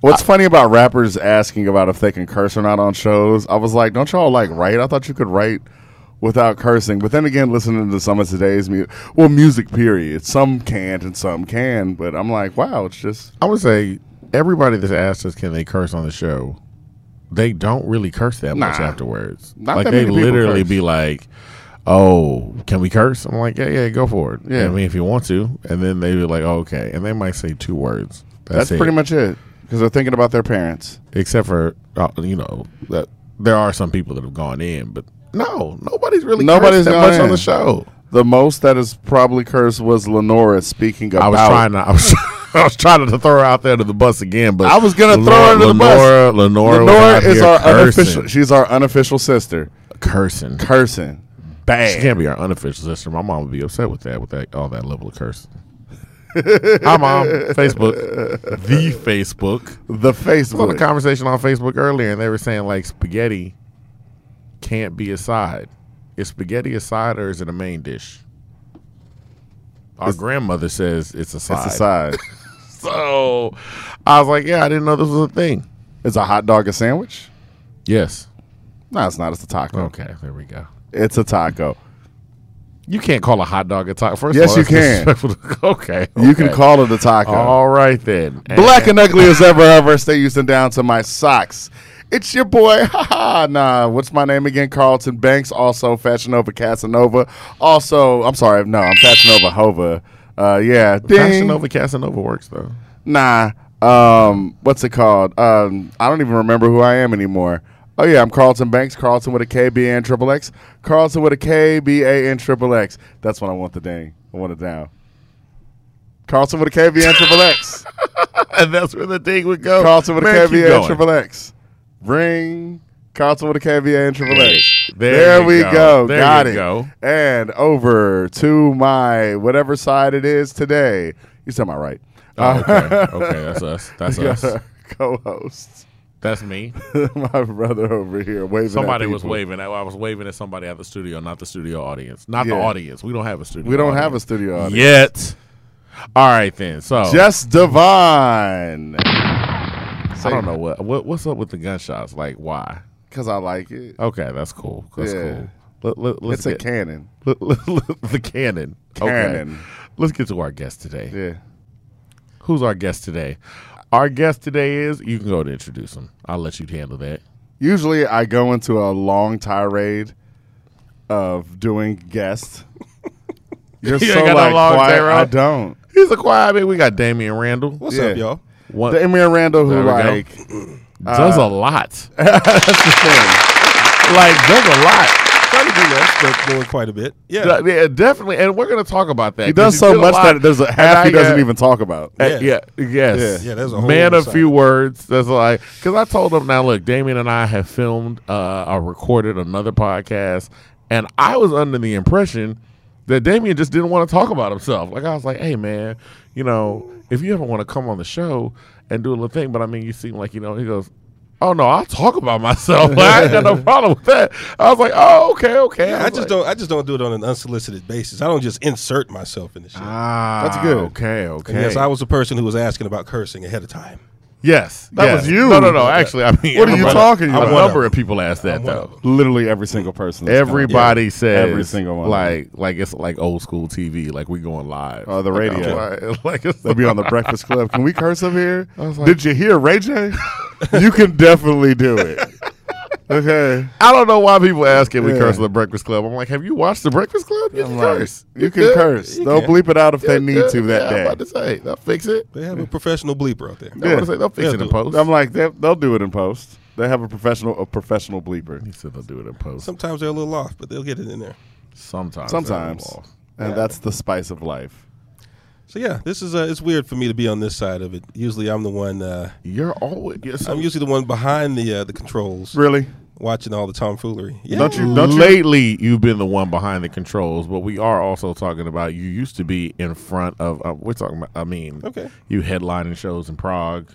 What's funny about rappers asking about if they can curse or not on shows? I was like, don't y'all like write? I thought you could write without cursing. But then again, listening to some of today's music, well, music period, some can't and some can. But I'm like, wow, it's just I would say everybody that's asked us can they curse on the show, they don't really curse that much Nah. afterwards. Not like they literally be like, "Oh, can we curse?" I'm like, "Yeah, yeah, go for it." Yeah. I mean, if you want to, and then they be like, oh, "Okay," and they might say two words. that's, That's, pretty much it because they're thinking about their parents. Except for uh, you know that there are some people that have gone in, but no, nobody's really Nobody's that much on the show. The most that is probably cursed was Lenora speaking about. I was trying to. I was, I was trying to throw her out there to the bus again, but I was gonna throw her under the bus. Lenora, Lenora, was Lenora out is our cursing, unofficial. She's our unofficial sister. cursing. Cursing, bad. She can't be our unofficial sister. My mom would be upset with that, with that all that level of cursing. Hi, mom. Facebook, the Facebook. The I was on a conversation on Facebook earlier, and they were saying like spaghetti can't be a side. Is spaghetti a side or is it a main dish? Our grandmother says it's a side. It's a side. So I was like, yeah, I didn't know this was a thing. Is a hot dog a sandwich? Yes. No, it's not. It's a taco. Okay, there we go. It's a taco. You can't call a hot dog a taco. First Yes, of all, you can. to- okay, You can call it a taco. All right then. Black and ugly as ever, ever. Stay Houston down to my socks. It's your boy. Ha ha. Nah, what's my name again? Carlton Banks. Also, Fashion Nova Casanova. Also, I'm sorry. No, I'm Fashion Nova Hova. Uh, yeah. Ding. Fashion Nova Casanova works though. Nah. Um, what's it called? Um, I don't even remember who I am anymore. Oh yeah, I'm Carlton Banks. Carlton with a K B A N triple X. Carlton with a K B A N triple X. That's what I want the dang. I want it down. Carlton with a K B A N triple X. and that's where the thing would go. Carlton with a Man, keep and triple X. Ring. Carlton with a KVA and triple X. There There, we go. go. There Got it. go. And over to my whatever side it is today. You said my right. Oh, okay, okay, that's us. That's us. Co-host. That's me. my brother over here waving. Somebody was waving. I was waving at somebody at the studio, not the studio audience, not the audience. We don't have a studio. We don't have a studio audience. yet. All right then. So Jess Devon. I don't know what, what what's up with the gunshots. Like why? Because I like it. Okay, that's cool. That's Yeah. cool. Let, let, let's It's a cannon. let- the cannon. Cannon. Okay. Let's get to our guest today. Yeah. Who's our guest today? Our guest today is. You can go to introduce him. I'll let you handle that. Usually I go into a long tirade of doing guests. You're You so ain't got no like long quiet. tirade? I don't. He's a quiet man. We got Damian Randall. What's Yeah. up, y'all? One, Damian Randall, who we go. like does uh, a lot. that's the thing. Like does a lot. Trying to do less, but doing quite a bit. Yeah. Yeah, definitely, and we're going to talk about that. He does so much that there's a half he doesn't uh, even talk about. Uh, Yeah. yeah. Yes. Yeah, there's a whole man of few words. That's like because I told him now. Look, Damien and I have filmed uh, or recorded another podcast, and I was under the impression that Damien just didn't want to talk about himself. Like I was like, hey man, you know, if you ever want to come on the show and do a little thing, but I mean, you seem like you know. He goes. Oh no, I'll talk about myself. Like, I ain't got no problem with that. I was like, oh okay, okay. I was just like, don't. I just don't do it on an unsolicited basis. I don't just insert myself in the shit. Ah, That's good. Okay, okay. And yes, I was the person who was asking about cursing ahead of time. Yes, That yes. was you. No, no, no. Actually, I mean, What are you everybody- talking A number of people asked that though. Literally every single person. that's come. Everybody says Every single one. Like, like it's like old school TV. Like we going live. Oh, the radio. Like, like it's They'll be on the Breakfast Club. Can we curse up here? was like- Did you hear Ray J? you can definitely do it. Okay. I don't know why people ask if we Yeah. curse on the Breakfast Club. I'm like, have you watched the Breakfast Club? You I'm can like, curse. You can Yeah. curse. You They'll can. bleep it out if they need yeah, to that yeah, I'm day. about to say they'll fix it. They have a professional bleeper out there. I'm about to say they'll fix Yeah, it in do- post. I'm like, they, they'll do it in post. They have a professional a professional bleeper. he said they'll do it in post. Sometimes they're a little off, but they'll get it in there. Sometimes. Sometimes. they're. And that's the spice of life. So yeah, this is uh, it's weird for me to be on this side of it. Usually, I'm the one. Uh, You're always. You're so I'm usually the one behind the uh, the controls, Really? Watching all the tomfoolery. Yeah. Don't you don't you Lately, you've been the one behind the controls, but we are also talking about you used to be in front of. Uh, we're talking about. I mean, Okay. you headlining shows in Prague.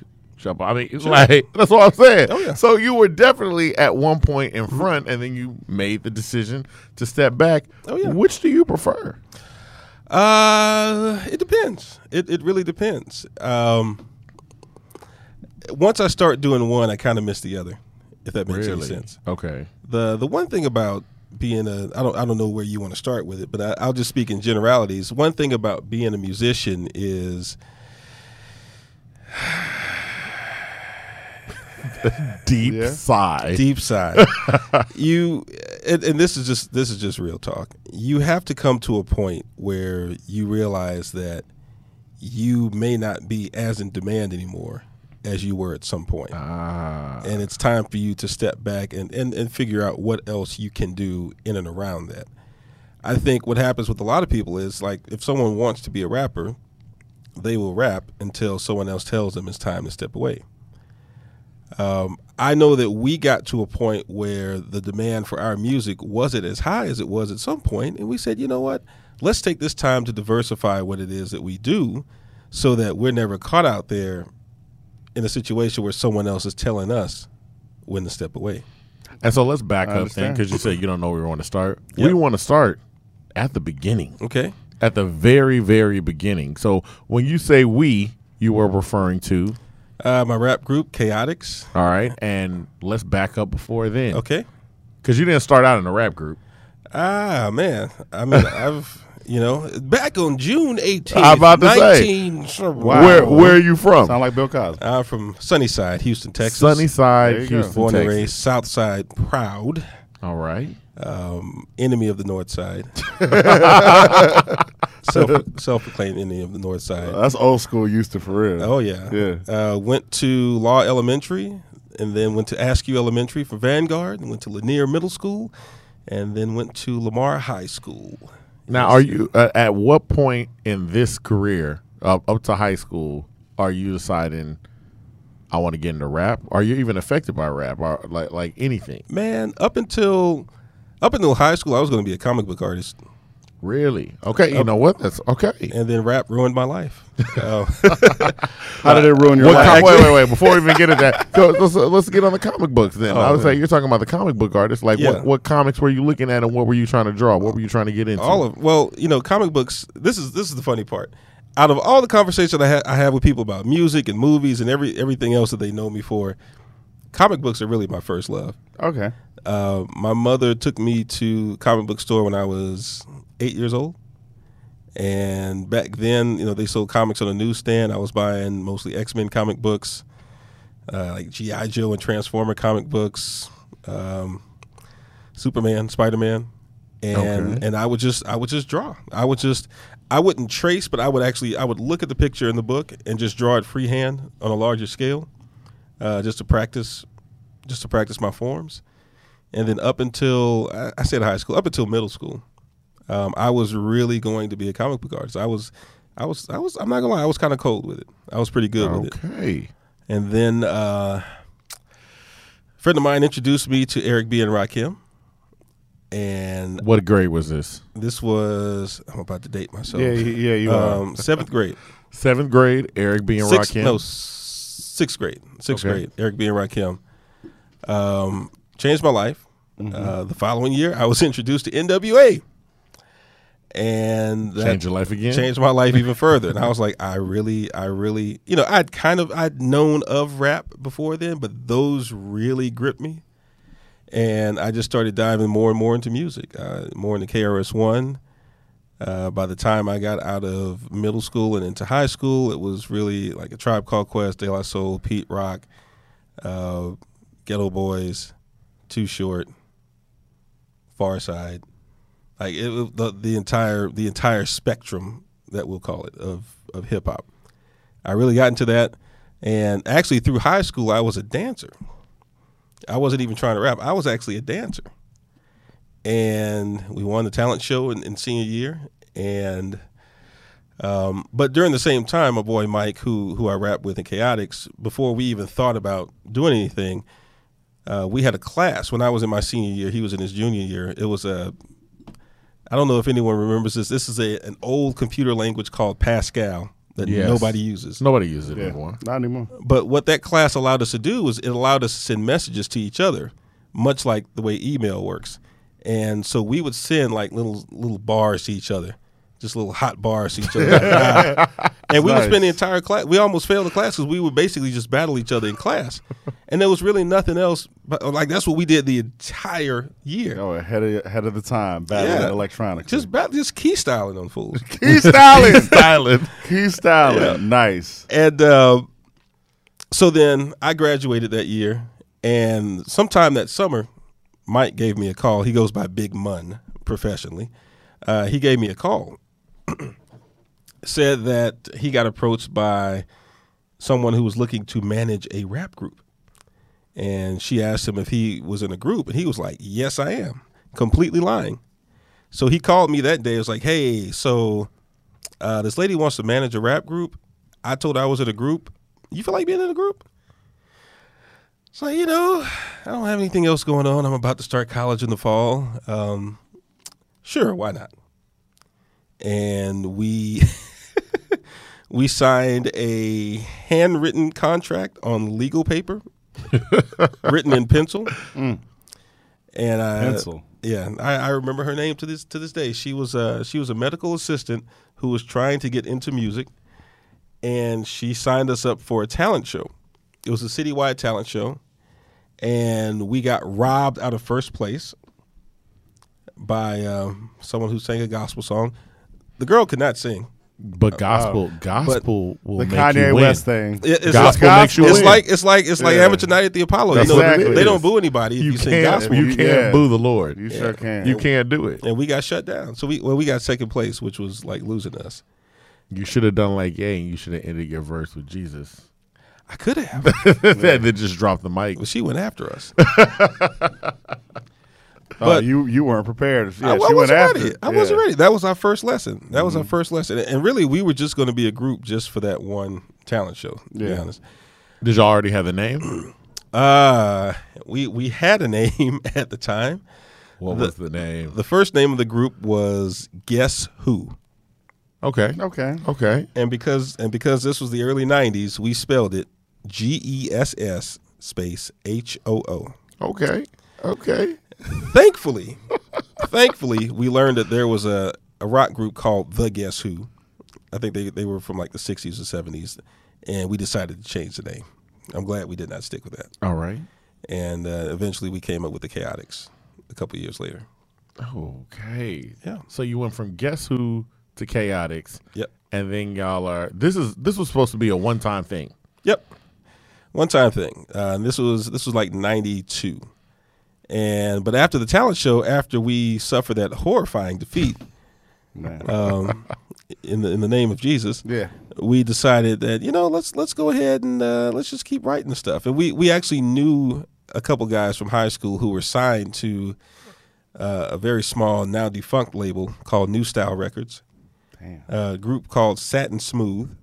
I mean, it's like that's what I'm saying. Oh, yeah. So you were definitely at one point in front, and then you made the decision to step back. Oh, yeah. Which do you prefer? Uh, it depends. It it really depends. Um, once I start doing one, I kind of miss the other. If that makes any sense. Okay. The the one thing about being a I don't I don't know where you want to start with it, but I, I'll just speak in generalities. One thing about being a musician is Deep Yeah. sigh. deep side. you and, and this is just this is just real talk. You have to come to a point where you realize that you may not be as in demand anymore as you were at some point. Ah. and it's time for you to step back and, and, and figure out what else you can do in and around that. I think what happens with a lot of people is like if someone wants to be a rapper, they will rap until someone else tells them it's time to step away. Um, I know that we got to a point where the demand for our music wasn't as high as it was at some point, and we said, you know what? Let's take this time to diversify what it is that we do, so that we're never caught out there in a situation where someone else is telling us when to step away. And so let's back I up then, because you said you don't know where we want to start. Yep. We want to start at the beginning, Okay. at the very, very beginning. So when you say we, you are referring to, Uh, my rap group, Chaotix. all right, and let's back up before then, Okay. because you didn't start out in a rap group. Ah, man. I mean, I've, you know, back on June 18th, I'm about to say. 19 Where Where are you from? Sound like Bill Cosby. I'm from Sunnyside, Houston, Texas. Sunnyside, There you go. Houston, Born and Texas. raised Southside, proud. All right. Um, enemy of the North Side. Self, self-proclaimed enemy of the North Side. That's old school Houston for real. Oh yeah, Yeah. Uh, went to Law Elementary, and then went to Askew Elementary for Vanguard, and went to Lanier Middle School, and then went to Lamar High School. Now, are you uh, at what point in this career, up up to high school, are you deciding I want to get into rap? Are you even affected by rap, or like like anything? Man, up until up until high school, I was going to be a comic book artist, Really? Okay, you know what? That's okay. and then rap ruined my life. Uh, How did it ruin your What life? com- wait, wait, wait! Before we even get at that, so let's, let's get on the comic books then. Oh, I would say you're talking about the comic book artist. Like, Yeah. what, what comics were you looking at, and what were you trying to draw? What were you trying to get into? all of well, you know, comic books. This is this is the funny part. Out of all the conversations I, ha- I have with people about music and movies and every everything else that they know me for, comic books are really my first love. Okay. Uh, my mother took me to comic book store when I was eight years old, and back then, you know, they sold comics on a newsstand. I was buying mostly X Men comic books, uh, like GI Joe and Transformer comic books, um, Superman, Spider Man, and Okay. and I would just I would just draw. I would just I wouldn't trace, but I would actually I would look at the picture in the book and just draw it freehand on a larger scale, uh, just to practice, just to practice my forms and then up until I, I said high school, up until middle school, um, I was really going to be a comic book artist. I was, I was, I was. I'm not gonna lie, I was kind of cold with it. I was pretty good with it. okay. And then uh, a friend of mine introduced me to Eric B and Rakim, and What grade was this? this was I'm about to date myself. Yeah, yeah, you are. um, seventh grade. Seventh grade. Eric B and Sixth, Rakim. no, sixth grade. Sixth Okay. grade. Eric B. and Rakim. Um, changed my life. Mm-hmm. Uh, the following year, I was introduced to NWA, and that Change your life again. changed my life even further. And I was like, I really, I really, you know, I'd kind of I'd known of rap before then, but those really gripped me, and I just started diving more and more into music, uh, more into KRS One. Uh, by the time I got out of middle school and into high school, it was really like a Tribe Called Quest, De La Soul, Pete Rock, uh, Geto Boys, Too Short, Pharcyde, like it, the the entire the entire spectrum that we'll call it of of hip hop. I really got into that, and actually through high school, I was a dancer. I wasn't even trying to rap; I was actually a dancer and we won the talent show in, in senior year. And um, but during the same time, my boy Mike, who who I rap with in Chaotix, before we even thought about doing anything, uh, we had a class when I was in my senior year. He was in his junior year. It was a I don't know if anyone remembers this. This is a an old computer language called Pascal that Yes. nobody uses. Nobody uses it yeah. anymore. Not anymore. But what that class allowed us to do was it allowed us to send messages to each other, much like the way email works. And so we would send like little little bars to each other, just little hot bars to each other. Like, "Ah, and we would spend the entire class. We almost failed the class because we would basically just battle each other in class, and there was really nothing else. But like that's what we did the entire year. Oh, ahead of ahead of the time, battling Yeah. electronically. Just bat- just key styling on fools. key styling, Silent. key styling. Nice. and uh, so then I graduated that year, and sometime that summer, Mike gave me a call. He goes by Big Mun professionally. Uh, he gave me a call. Said that he got approached by someone who was looking to manage a rap group, and she asked him if he was in a group, and he was like, "Yes, I am." Completely lying. So he called me that day. It was like, "Hey, so uh, this lady wants to manage a rap group. I told her I was in a group. You feel like being in a group? So you know, I don't have anything else going on. I'm about to start college in the fall. Um, sure, why not? And we we signed a handwritten contract on legal paper, written in pencil. Mm. And I, Pencil. yeah, I, I remember her name to this to this day. She was a she was a medical assistant who was trying to get into music, and she signed us up for a talent show. It was a citywide talent show, and we got robbed out of first place by um, someone who sang a gospel song. The girl could not sing. But uh, gospel, uh, gospel will The make Kanye you win. West thing. It- it's Gospel like, makes you it's win. like it's like it's like Yeah. amateur night at the Apollo. That's you know, exactly they, they don't boo anybody if you, You can't, gospel. you can't Yeah. boo the Lord. You sure can. You can't do it. and we got shut down. So we well we got second place, which was like losing us. You should have done like Ye, and you should have ended your verse with Jesus. I could have, and then just drop the mic. but she went after us. Oh, But- you you weren't prepared. Yeah, I, I she wasn't after. ready. it. I Yeah. wasn't ready. That was our first lesson. That was our Mhm. first lesson. And really, we were just going to be a group just for that one talent show. To be Yeah. honest, Did y'all already have a name? uh, we we had a name at the time. What The- was the name? The first name of the group was Guess Who. Okay. Okay. Okay. and because and because this was the early '90s, we spelled it G E S S space H O O. Okay. Okay. Thankfully, thankfully, we learned that there was a, a rock group called The Guess Who. I think they they were from like the '60s or '70s, and we decided to change the name. I'm glad we did not stick with that. All right. And uh, eventually, we came up with the Chaotix a couple years later. Okay. Yeah. So you went from Guess Who to Chaotix, Yep. and then y'all are. This is this was supposed to be a one time thing. Yep. One time thing. Uh, and this was this was like '92, and but after the talent show, after we suffered that horrifying defeat um, in the in the name of Jesus, yeah. we decided that you know let's let's go ahead and uh, let's just keep writing stuff. And we we actually knew a couple guys from high school who were signed to uh, a very small now defunct label called New Style Records Damn. a group called Satin Smooth.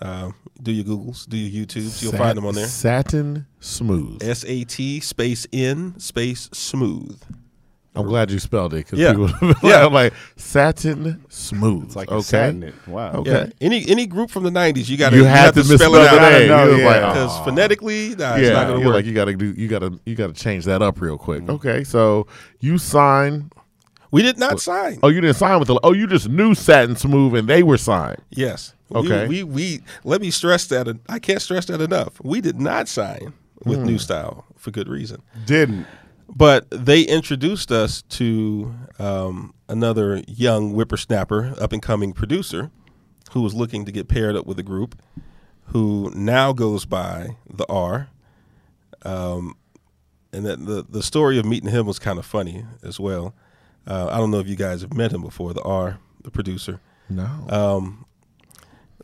Uh, do your Googles, do your YouTubes, you'll find them on there. Satin Smooth. S A T space N space Smooth. I'm glad you spelled it. 'cause Yeah. people- Yeah. I'm like Satin Smooth. It's like okay. you're satin it. Wow. Okay. Yeah, any any group from the '90s, you got You to had to spell misspell it the out name. You was yeah. like, because "Aw." phonetically, nah, it's yeah, not going to you're work. like you gotta do you gotta you gotta change that up real quick. Mm-hmm. Okay, so you sign. We did not sign. Oh, you didn't sign with the. Oh, you just knew Satin Smooth and they were signed. Yes. Okay. We, we we let me stress that. I can't stress that enough. We did not sign with Hmm. New Style for good reason. Didn't. But they introduced us to um, another young whippersnapper, up and coming producer, who was looking to get paired up with a group, who now goes by the R. Um, and that the the story of meeting him was kind of funny as well. Uh, I don't know if you guys have met him before. The R, the producer. No. Um,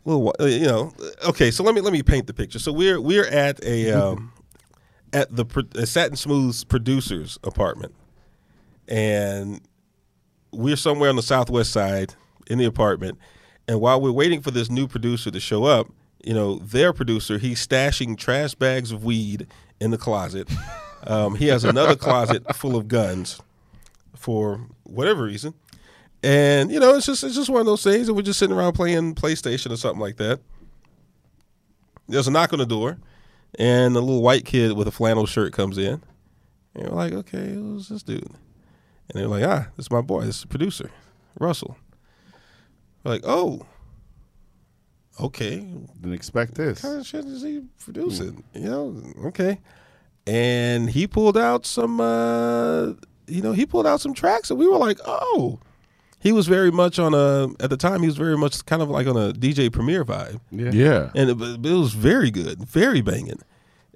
little, uh, you know. Okay, so let me let me paint the picture. So we're we're at a um, at the uh, Satin Smooth's producer's apartment, and we're somewhere on the southwest side in the apartment. And while we're waiting for this new producer to show up, you know, their producer he's stashing trash bags of weed in the closet. Um, he has another closet full of guns for whatever reason. And you know, it's just it's just one of those things, and we're just sitting around playing PlayStation or something like that. There's a knock on the door, and a little white kid with a flannel shirt comes in. And we're like, okay, who's this dude? And they're like, ah, this is my boy, this is the producer, Russell. We're like, oh, okay, Didn't expect this. kind of shit is he producing? You know, okay. And he pulled out some, uh, you know, he pulled out some tracks, and we were like, oh. He was very much on a at the time. He was very much kind of like on a DJ Premier vibe, Yeah. Yeah. and it, it was very good, very banging.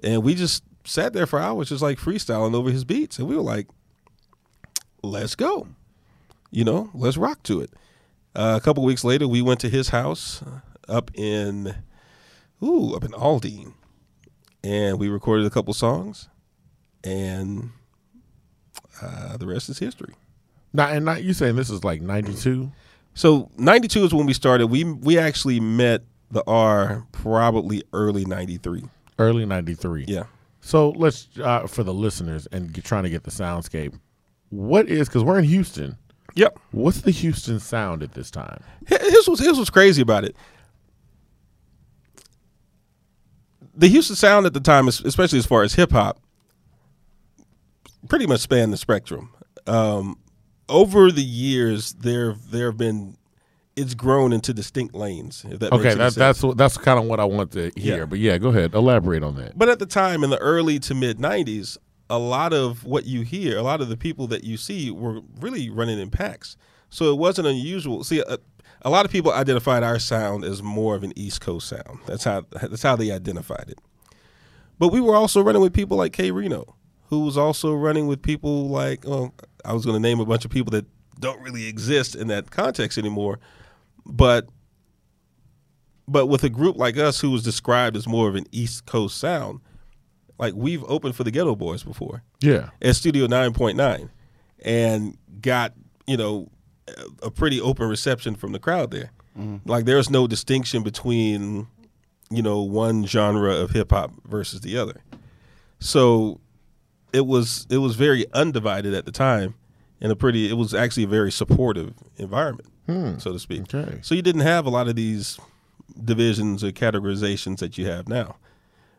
And we just sat there for hours, just like freestyling over his beats, and we were like, "Let's go," you know, let's rock to it. Uh, a couple weeks later, we went to his house uh, up in, ooh, up in Aldine, and we recorded a couple songs, and uh, the rest is history. Now, and not you saying this is like '92. So '92 is when we started. We we actually met the R probably early '93. Early '93. Yeah. So let's uh, for the listeners and trying to get the soundscape. What is because we're in Houston? Yep. What's the Houston sound at this time? Here's what's here's what's crazy about it. The Houston sound at the time, es- especially as far as hip hop, pretty much span the spectrum. Um, over the years, there there have been it's grown into distinct lanes. If that Okay, that, that's that's kind of what I want to hear. Yeah. But yeah, go ahead, elaborate on that. But at the time, in the early to mid '90s, a lot of what you hear, a lot of the people that you see, were really running in packs. So it wasn't unusual. See, a, a lot of people identified our sound as more of an East Coast sound. That's how that's how they identified it. But we were also running with people like K-Rino, who was also running with people like, well, I was going to name a bunch of people that don't really exist in that context anymore, but but with a group like us who was described as more of an East Coast sound, like we've opened for the Geto Boys before Yeah, at Studio 9.9 and got, you know, a- a pretty open reception from the crowd there. Mm-hmm. Like there's no distinction between, you know, one genre of hip hop versus the other. So it was it was very undivided at the time and a pretty it was actually a very supportive environment, hmm. so to speak. Okay. So you didn't have a lot of these divisions or categorizations that you have now,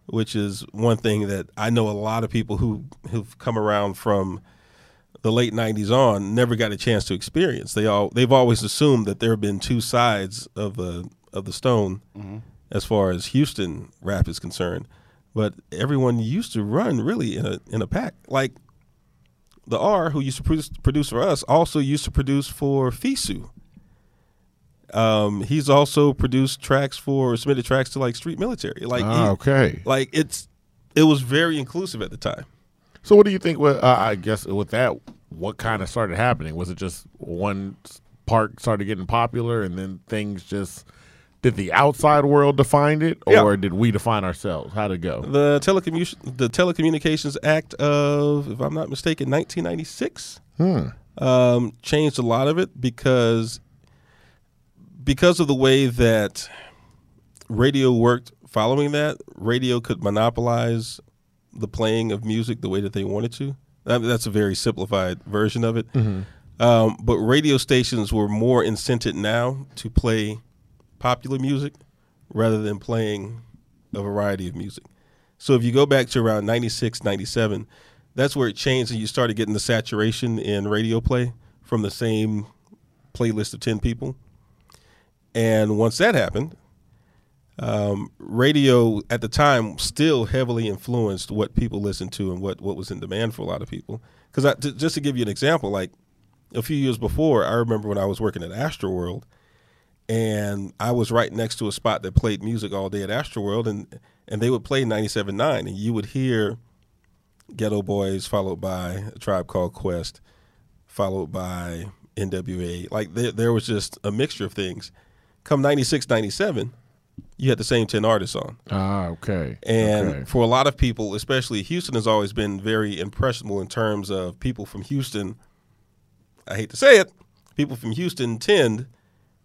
which is one thing that I know a lot of people who who've come around from the late '90s on never got a chance to experience. They all they've always assumed that there have been two sides of the of the stone mm-hmm. as far as Houston rap is concerned, but everyone used to run really in a in a pack. Like the R, who used to produce, produce for us, also used to produce for Fisu. Um, he's also produced tracks for submitted tracks to like Street Military. Like, Ah, he- okay. like it's it was very inclusive at the time. So what do you think? With, uh, I guess with that, what kind of started happening? Was it just one part started getting popular, and then things just did the outside world define it, or Yeah. did we define ourselves? How'd it go? The telecommu- the Telecommunications Act of, if I'm not mistaken, 1996 Hmm. um, changed a lot of it because because of the way that radio worked. Following that, radio could monopolize the playing of music the way that they wanted to. I mean, that's a very simplified version of it. Um, but radio stations were more incented now to play popular music rather than playing a variety of music. So if you go back to around 96, 97, that's where it changed and you started getting the saturation in radio play from the same playlist of 10 people. And once that happened, um, radio at the time still heavily influenced what people listened to and what, what was in demand for a lot of people. Because just to give you an example, like a few years before, I remember when I was working at Astroworld, and I was right next to a spot that played music all day at Astroworld, and and they would play 97.9, and you would hear Geto Boys followed by a Tribe Called Quest, followed by NWA. Like there, there was just a mixture of things. Come 96, 97, you had the same 10 artists on. Ah, okay. And Okay. for a lot of people, especially Houston has always been very impressionable in terms of people from Houston. I hate to say it, people from Houston tend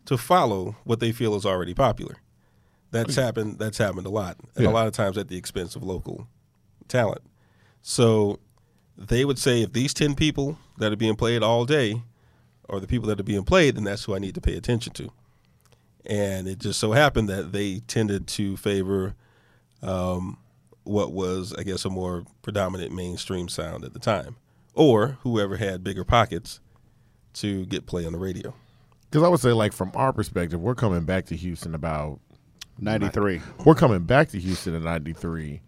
to follow what they feel is already popular. That's happened that's happened a lot. And Yeah. a lot of times at the expense of local talent. So they would say if these 10 people that are being played all day are the people that are being played, then that's who I need to pay attention to. And it just so happened that they tended to favor um, what was, I guess, a more predominant mainstream sound at the time, or whoever had bigger pockets to get play on the radio. Because I would say, like from our perspective, we're coming back to Houston about 93. We're coming back to Houston in '93,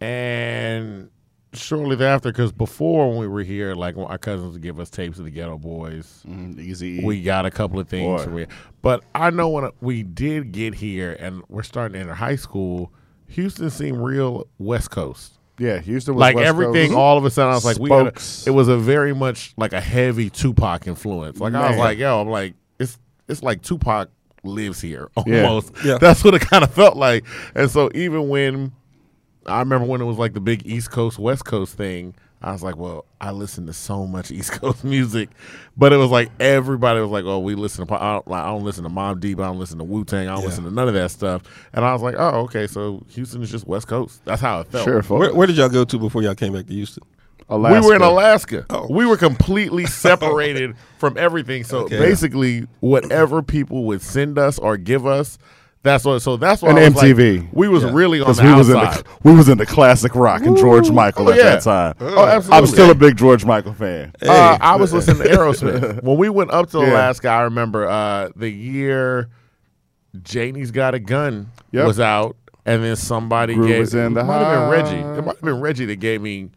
and shortly thereafter, because before when we were here, like when our cousins would give us tapes of the Geto Boys. Mm, Easy. We got a couple of things, we- but I know when we did get here, and we're starting to enter high school. Houston seemed real West Coast. yeah, Houston was like West everything Coast. all of a sudden i was like we gotta, Spokes. it was a very much like a heavy tupac influence like i was like yo i'm like it's it's like tupac lives here almost Yeah. yeah. that's what it kind of felt like and so even when i remember when it was like the big east coast west coast thing i was like well i listen to so much east coast music but it was like everybody was like oh we listen to i don't, like, I don't listen to Mobb Deep i don't listen to wu-tang i don't Yeah. listen to none of that stuff and i was like oh okay so houston is just west coast that's how it felt Sure. Where, where did y'all go to before y'all came back to Houston? Alaska. we were in Alaska. Oh. We were completely separated from everything. So Okay. basically, whatever people would send us or give us, that's what. So that's why And I was like, MTV. we was Yeah. really on Because the we was in the we was in the classic rock and George Michael Oh, at yeah. that time. oh, absolutely. I'm still a big George Michael fan. Uh, I was listening to Aerosmith when we went up to Yeah. Alaska. I remember uh, the year Janie's Got a Gun Yep. was out, and then somebody Groove gave is in the it might have been Reggie. It might have been Reggie that gave me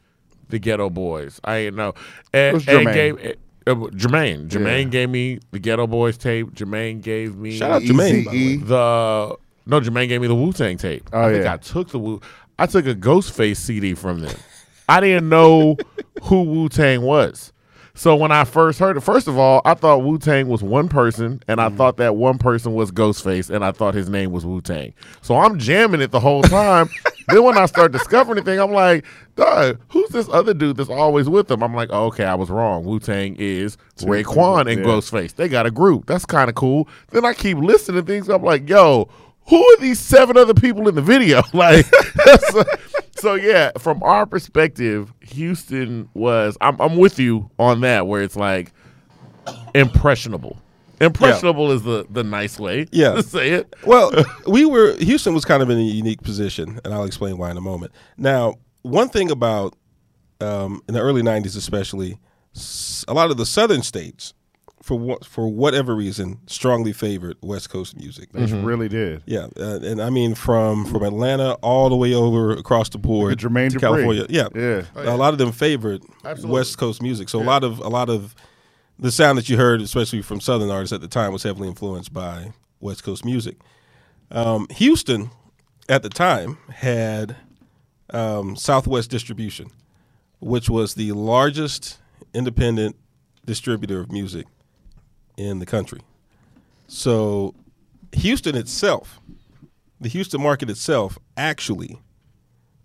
the Geto Boys. I didn't know. And, was and Jermaine. gave uh, Jermaine. Jermaine Yeah. gave me the Geto Boys tape. Jermaine gave me Shout out Jermaine, by the Eazy-E. the no. Jermaine gave me the Wu Tang tape. Oh, I think yeah. I took the Wu. I took a Ghostface CD from them. I didn't know who Wu Tang was. So when I first heard it, first of all, I thought Wu Tang was one person, and I mm. thought that one person was Ghostface, and I thought his name was Wu Tang. So I'm jamming it the whole time. then when I start discovering anything, I'm like, Dog, who's this other dude that's always with them? I'm like, oh, okay, I was wrong. Wu Tang is Raekwon and yeah. Ghostface. They got a group. That's kind of cool. Then I keep listening to things. I'm like, yo, who are these seven other people in the video? Like, so, so yeah, from our perspective, Houston was. I'm, I'm with you on that, where it's like impressionable. Impressionable is the the nice way Yeah. to say it. Well, we were Houston was kind of in a unique position, and I'll explain why in a moment. Now, one thing about um, in the early '90s, especially, a lot of the southern states, for what for whatever reason, strongly favored West Coast music. They really did. Yeah, uh, and I mean from from Atlanta all the way over across the board Look Jermaine to Dupri. California. Yeah, Yeah. a lot of them favored Absolutely. West Coast music. So a lot of a lot of the sound that you heard, especially from Southern artists at the time, was heavily influenced by West Coast music. Um, Houston, at the time, had um, Southwest Distribution, which was the largest independent distributor of music in the country. So, Houston itself, the Houston market itself, actually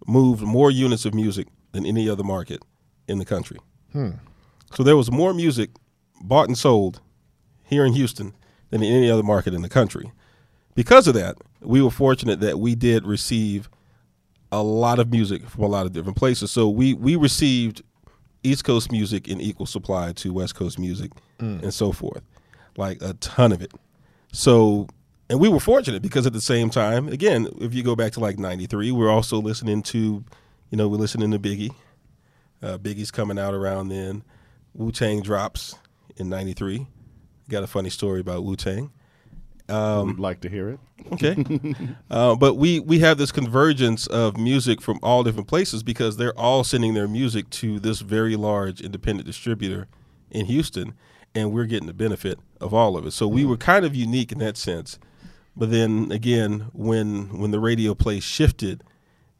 moved more units of music than any other market in the country. Hmm. So there was more music bought and sold here in Houston than in any other market in the country. Because of that, we were fortunate that we did receive a lot of music from a lot of different places. So we we received East Coast music in equal supply to West Coast music hmm. and so forth. Like a ton of it. So and we were fortunate because at the same time, again, if you go back to like 93, we're also listening to, you know, we're listening to Biggie. Uh, Biggie's coming out around then. Wu Tang drops in '93. Got a funny story about Wu Tang. Um, We'd like to hear it. Okay, uh, but we we have this convergence of music from all different places because they're all sending their music to this very large independent distributor in Houston, and we're getting the benefit of all of it. So we were kind of unique in that sense. But then again, when when the radio play shifted,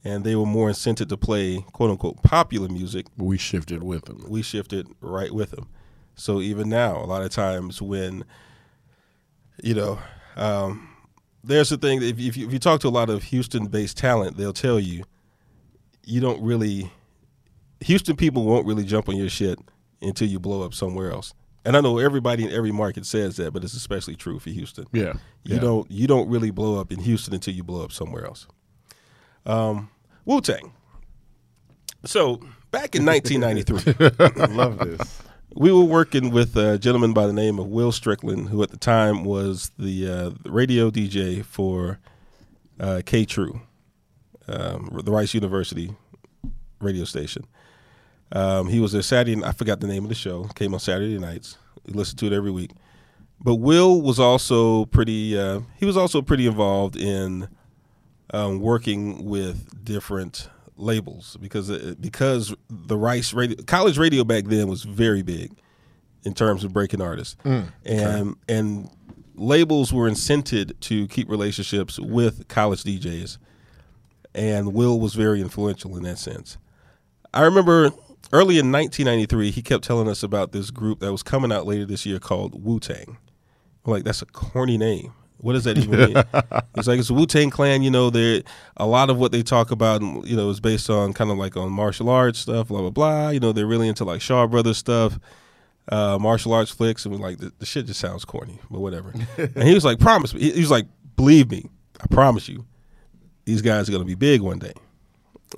and they were more incented to play quote unquote popular music, We shifted with them. we shifted right with them. So even now, a lot of times when, you know, um, there's the thing that if, if, you, if you talk to a lot of Houston-based talent, they'll tell you you don't really Houston people won't really jump on your shit until you blow up somewhere else. And I know everybody in every market says that, but it's especially true for Houston. Yeah. You Yeah. don't you don't really blow up in Houston until you blow up somewhere else. Um, Wu Tang. So back in 1993. I love this. we were working with a gentleman by the name of Will Strickland, who at the time was the, uh, the radio DJ for uh, KTRU, um, the Rice University radio station. Um, he was a Saturday. I forgot the name of the show. Came on Saturday nights. We listened to it every week. but Will was also pretty. Uh, he was also pretty involved in um, working with different labels because uh, because the Rice radio college radio back then was very big in terms of breaking artists, and and labels were incented to keep relationships with college DJs, and Will was very influential in that sense. I remember early in 1993, he kept telling us about this group that was coming out later this year called Wu Tang. Like, that's a corny name. What does that even mean? It's like it's a Wu Tang Clan. You know, they a lot of what they talk about, you know, is based on kind of like on martial arts stuff, blah blah blah. You know, they're really into like Shaw Brothers stuff, uh, martial arts flicks, and we're like the, the shit just sounds corny, but whatever. and he was like, promise me. He, he was like, believe me, I promise you, these guys are gonna be big one day.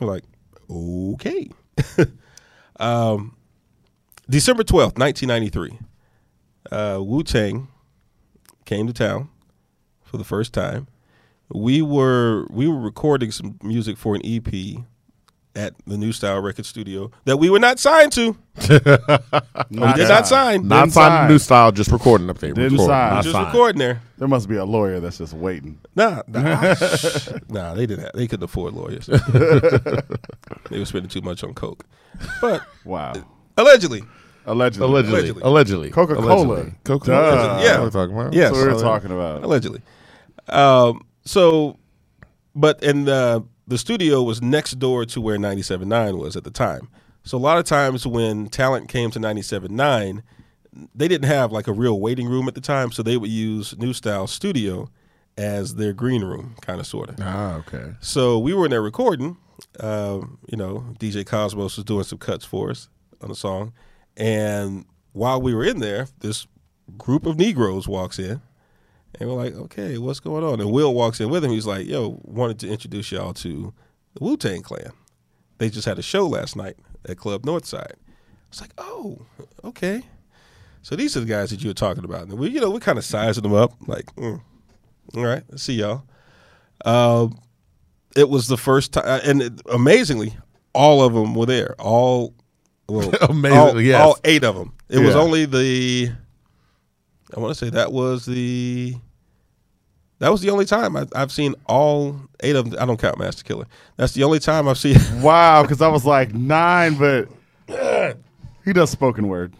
We're like, okay. um, December twelfth, nineteen ninety three. Uh, Wu Tang came to town for the first time. We were we were recording some music for an EP at the New Style Record Studio that we were not signed to. we did not sign. Not Didn't signing sign. new style, just recording up there. Didn't recording, sign. not just signed. recording there. There must be a lawyer that's just waiting. Nah, nah, nah. They didn't. Have, they couldn't afford lawyers. they were spending too much on coke. But Wow. allegedly, Allegedly. Allegedly, Allegedly. allegedly, Coca-Cola. Coca-Cola. Duh. That's Yeah. what we're talking about. Yes. That's what we're talking about. allegedly. Um, so, but in uh, the studio was next door to where 97.9 was at the time. So a lot of times when talent came to 97.9, they didn't have like a real waiting room at the time, so they would use New Style Studio as their green room, kind of sort of. Ah, okay. So we were in there recording. Um, you know, DJ Cosmos was doing some cuts for us on the song, and while we were in there, this group of Negroes walks in, and we're like, "Okay, what's going on?" And Will walks in with him. He's like, "Yo, wanted to introduce y'all to the Wu Tang Clan. They just had a show last night at Club Northside." It's like, "Oh, okay." So these are the guys that you were talking about, and we, you know, we're kind of sizing them up, like, mm, "All right, see y'all." Um, it was the first time, and it- amazingly, all of them were there. All, well, Amazingly, all, yes. all eight of them. It was only the. I want to say that was the. That was the only time I, I've seen all eight of them. I don't count Masta Killa. That's the only time I've seen. Wow, because I was like nine, but he does spoken word.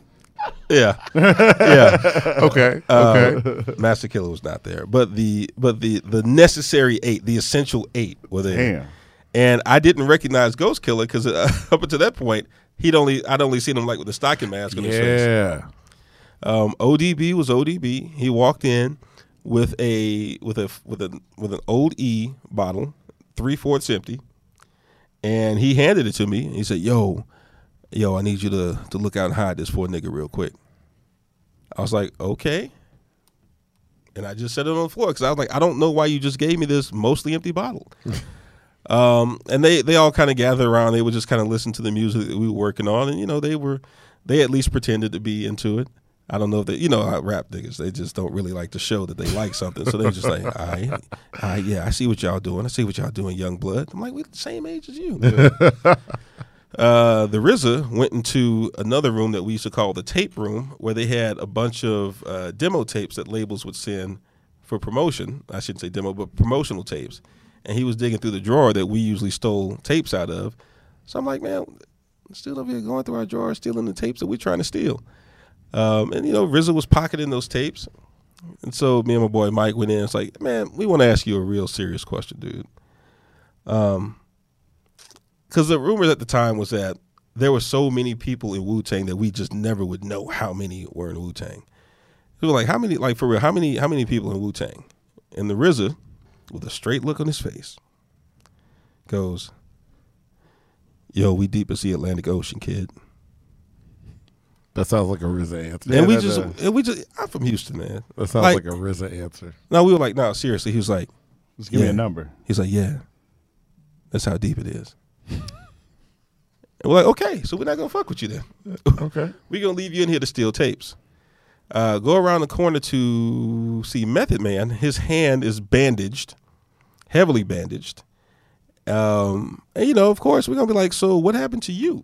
yeah, yeah. Okay. Uh, Okay. Masta Killa was not there, but the but the the necessary eight, the essential eight, were there. Damn. And I didn't recognize Ghost Killer because uh, up until that point, he'd only I'd only seen him like with the stocking mask on his face. yeah. Um, ODB was ODB. He walked in with a with a with a with an old E bottle, three fourths empty, and he handed it to me. He said, "Yo, yo, I need you to to look out and hide this for a nigga real quick." I was like, "Okay," and I just set it on the floor because I was like, "I don't know why you just gave me this mostly empty bottle." um, and they they all kind of gathered around. They would just kind of listen to the music that we were working on, and you know they were they at least pretended to be into it. I don't know if they, you know, how rap niggas, they just don't really like to show that they like something. So they're just like, all right, all right, yeah, I see what y'all doing. I see what y'all doing, young blood. I'm like, we're the same age as you. uh, the RZA went into another room that we used to call the tape room, where they had a bunch of uh, demo tapes that labels would send for promotion. I shouldn't say demo, but promotional tapes. And he was digging through the drawer that we usually stole tapes out of. So I'm like, man, still over here going through our drawer, stealing the tapes that we're trying to steal. Um, and you know, RZA was pocketing those tapes, and so me and my boy Mike went in. It's like, man, we want to ask you a real serious question, dude. Um, because the rumors at the time was that there were so many people in Wu Tang that we just never would know how many were in Wu Tang. We were like, how many? Like for real, how many? How many people in Wu Tang? And the RZA, with a straight look on his face, goes, "Yo, we deep as the Atlantic Ocean, kid." That sounds like a RZA answer. and we that just, does. and we just, I'm from Houston, man. That sounds like- like, a RZA answer. No, we were like, no, seriously. He was like, Just give me Yeah. a number. he's like, yeah, that's how deep it is. and we're like, okay, so we're not gonna fuck with you then. Okay. We're gonna leave you in here to steal tapes. Uh, go around the corner to see Method Man. His hand is bandaged, heavily bandaged. Um, and you know, of course, we're gonna be like, so what happened to you?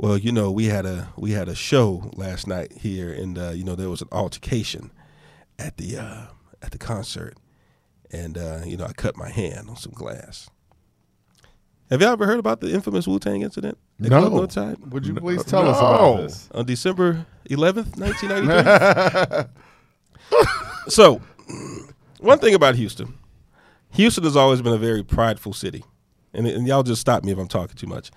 Well, you know, we had a we had a show last night here, and uh, you know there was an altercation at the uh, at the concert, and uh, you know I cut my hand on some glass. Have y'all ever heard about the infamous Wu Tang incident? No. Northside? Would you please tell us about this? on December 11th, 1993. so, one thing about Houston Houston has always been a very prideful city. And, and y'all just stop me if I'm talking too much.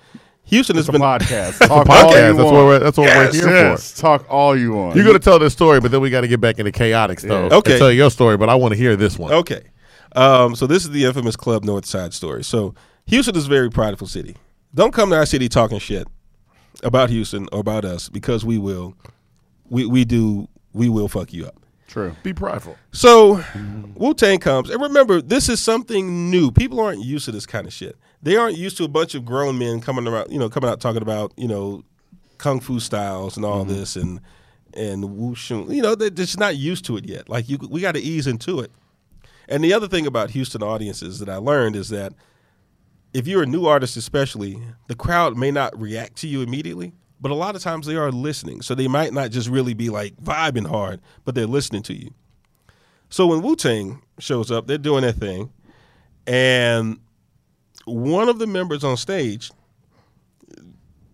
Houston It's has a been. podcast. Talk all Podcast. you That's want. what we're, that's what Yes, we're here Yes, talk all you want. You're gonna tell this story, but then we got to get back into K-Otix stuff. Yeah. Okay. And tell your story, but I want to hear this one. Okay. Um, so, this is the infamous Club North Side story. So, Houston is a very prideful city. Don't come to our city talking shit about Houston or about us because we will. We, we do. We will fuck you up. True. Be prideful. So Wu Tang comes, and remember, this is something new. People aren't used to this kind of shit. They aren't used to a bunch of grown men coming around, you know, coming out talking about, you know, kung fu styles and all mm-hmm. this, and and wushu. You know, they're just not used to it yet. Like you, we got to ease into it. And the other thing about Houston audiences that I learned is that if you're a new artist, especially, the crowd may not react to you immediately, but a lot of times they are listening. So they might not just really be like vibing hard, but they're listening to you. So when Wu Tang shows up, they're doing their thing, and one of the members on stage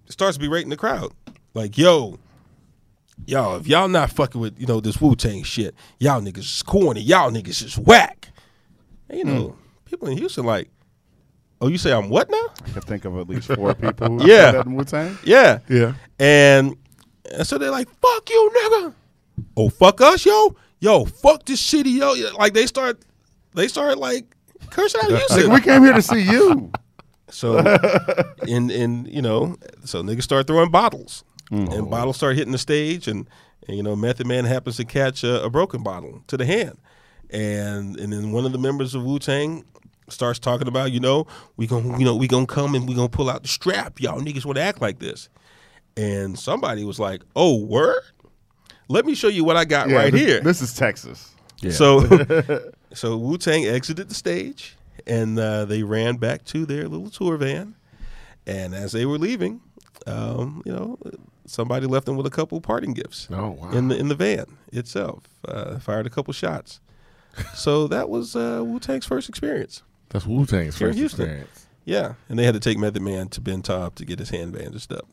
starts berating the crowd, like, "Yo, y'all, if y'all not fucking with you know this Wu Tang shit, y'all niggas is corny, y'all niggas is whack." And, you know, hmm. people in Houston like, "Oh, you say I'm what now?" I could think of at least four people who Yeah. said that in Wu Tang. Yeah, Yeah. And, and so they're like, fuck you, nigga. Oh, fuck us, yo. Yo, fuck this city, yo. Like they start they start like cursing out you Houston. We came here to see you. so and and you know, so niggas start throwing bottles. Mm-hmm. And bottles start hitting the stage and, and you know, Method Man happens to catch a, a broken bottle to the hand. And and then one of the members of Wu Tang starts talking about, you know, we gonna you know, we gonna come and we gonna pull out the strap. Y'all niggas wanna act like this. And somebody was like, "Oh, word! Let me show you what I got Yeah, right this, here." This is Texas. Yeah. So, so Wu Tang exited the stage, and uh, they ran back to their little tour van. And as they were leaving, um, you know, somebody left them with a couple parting gifts Oh wow. in the in the van itself. Uh, fired a couple shots. so that was uh, Wu Tang's first experience. That's Wu Tang's first experience. Yeah, and they had to take Method Man to Ben Taub to get his hand bandaged up.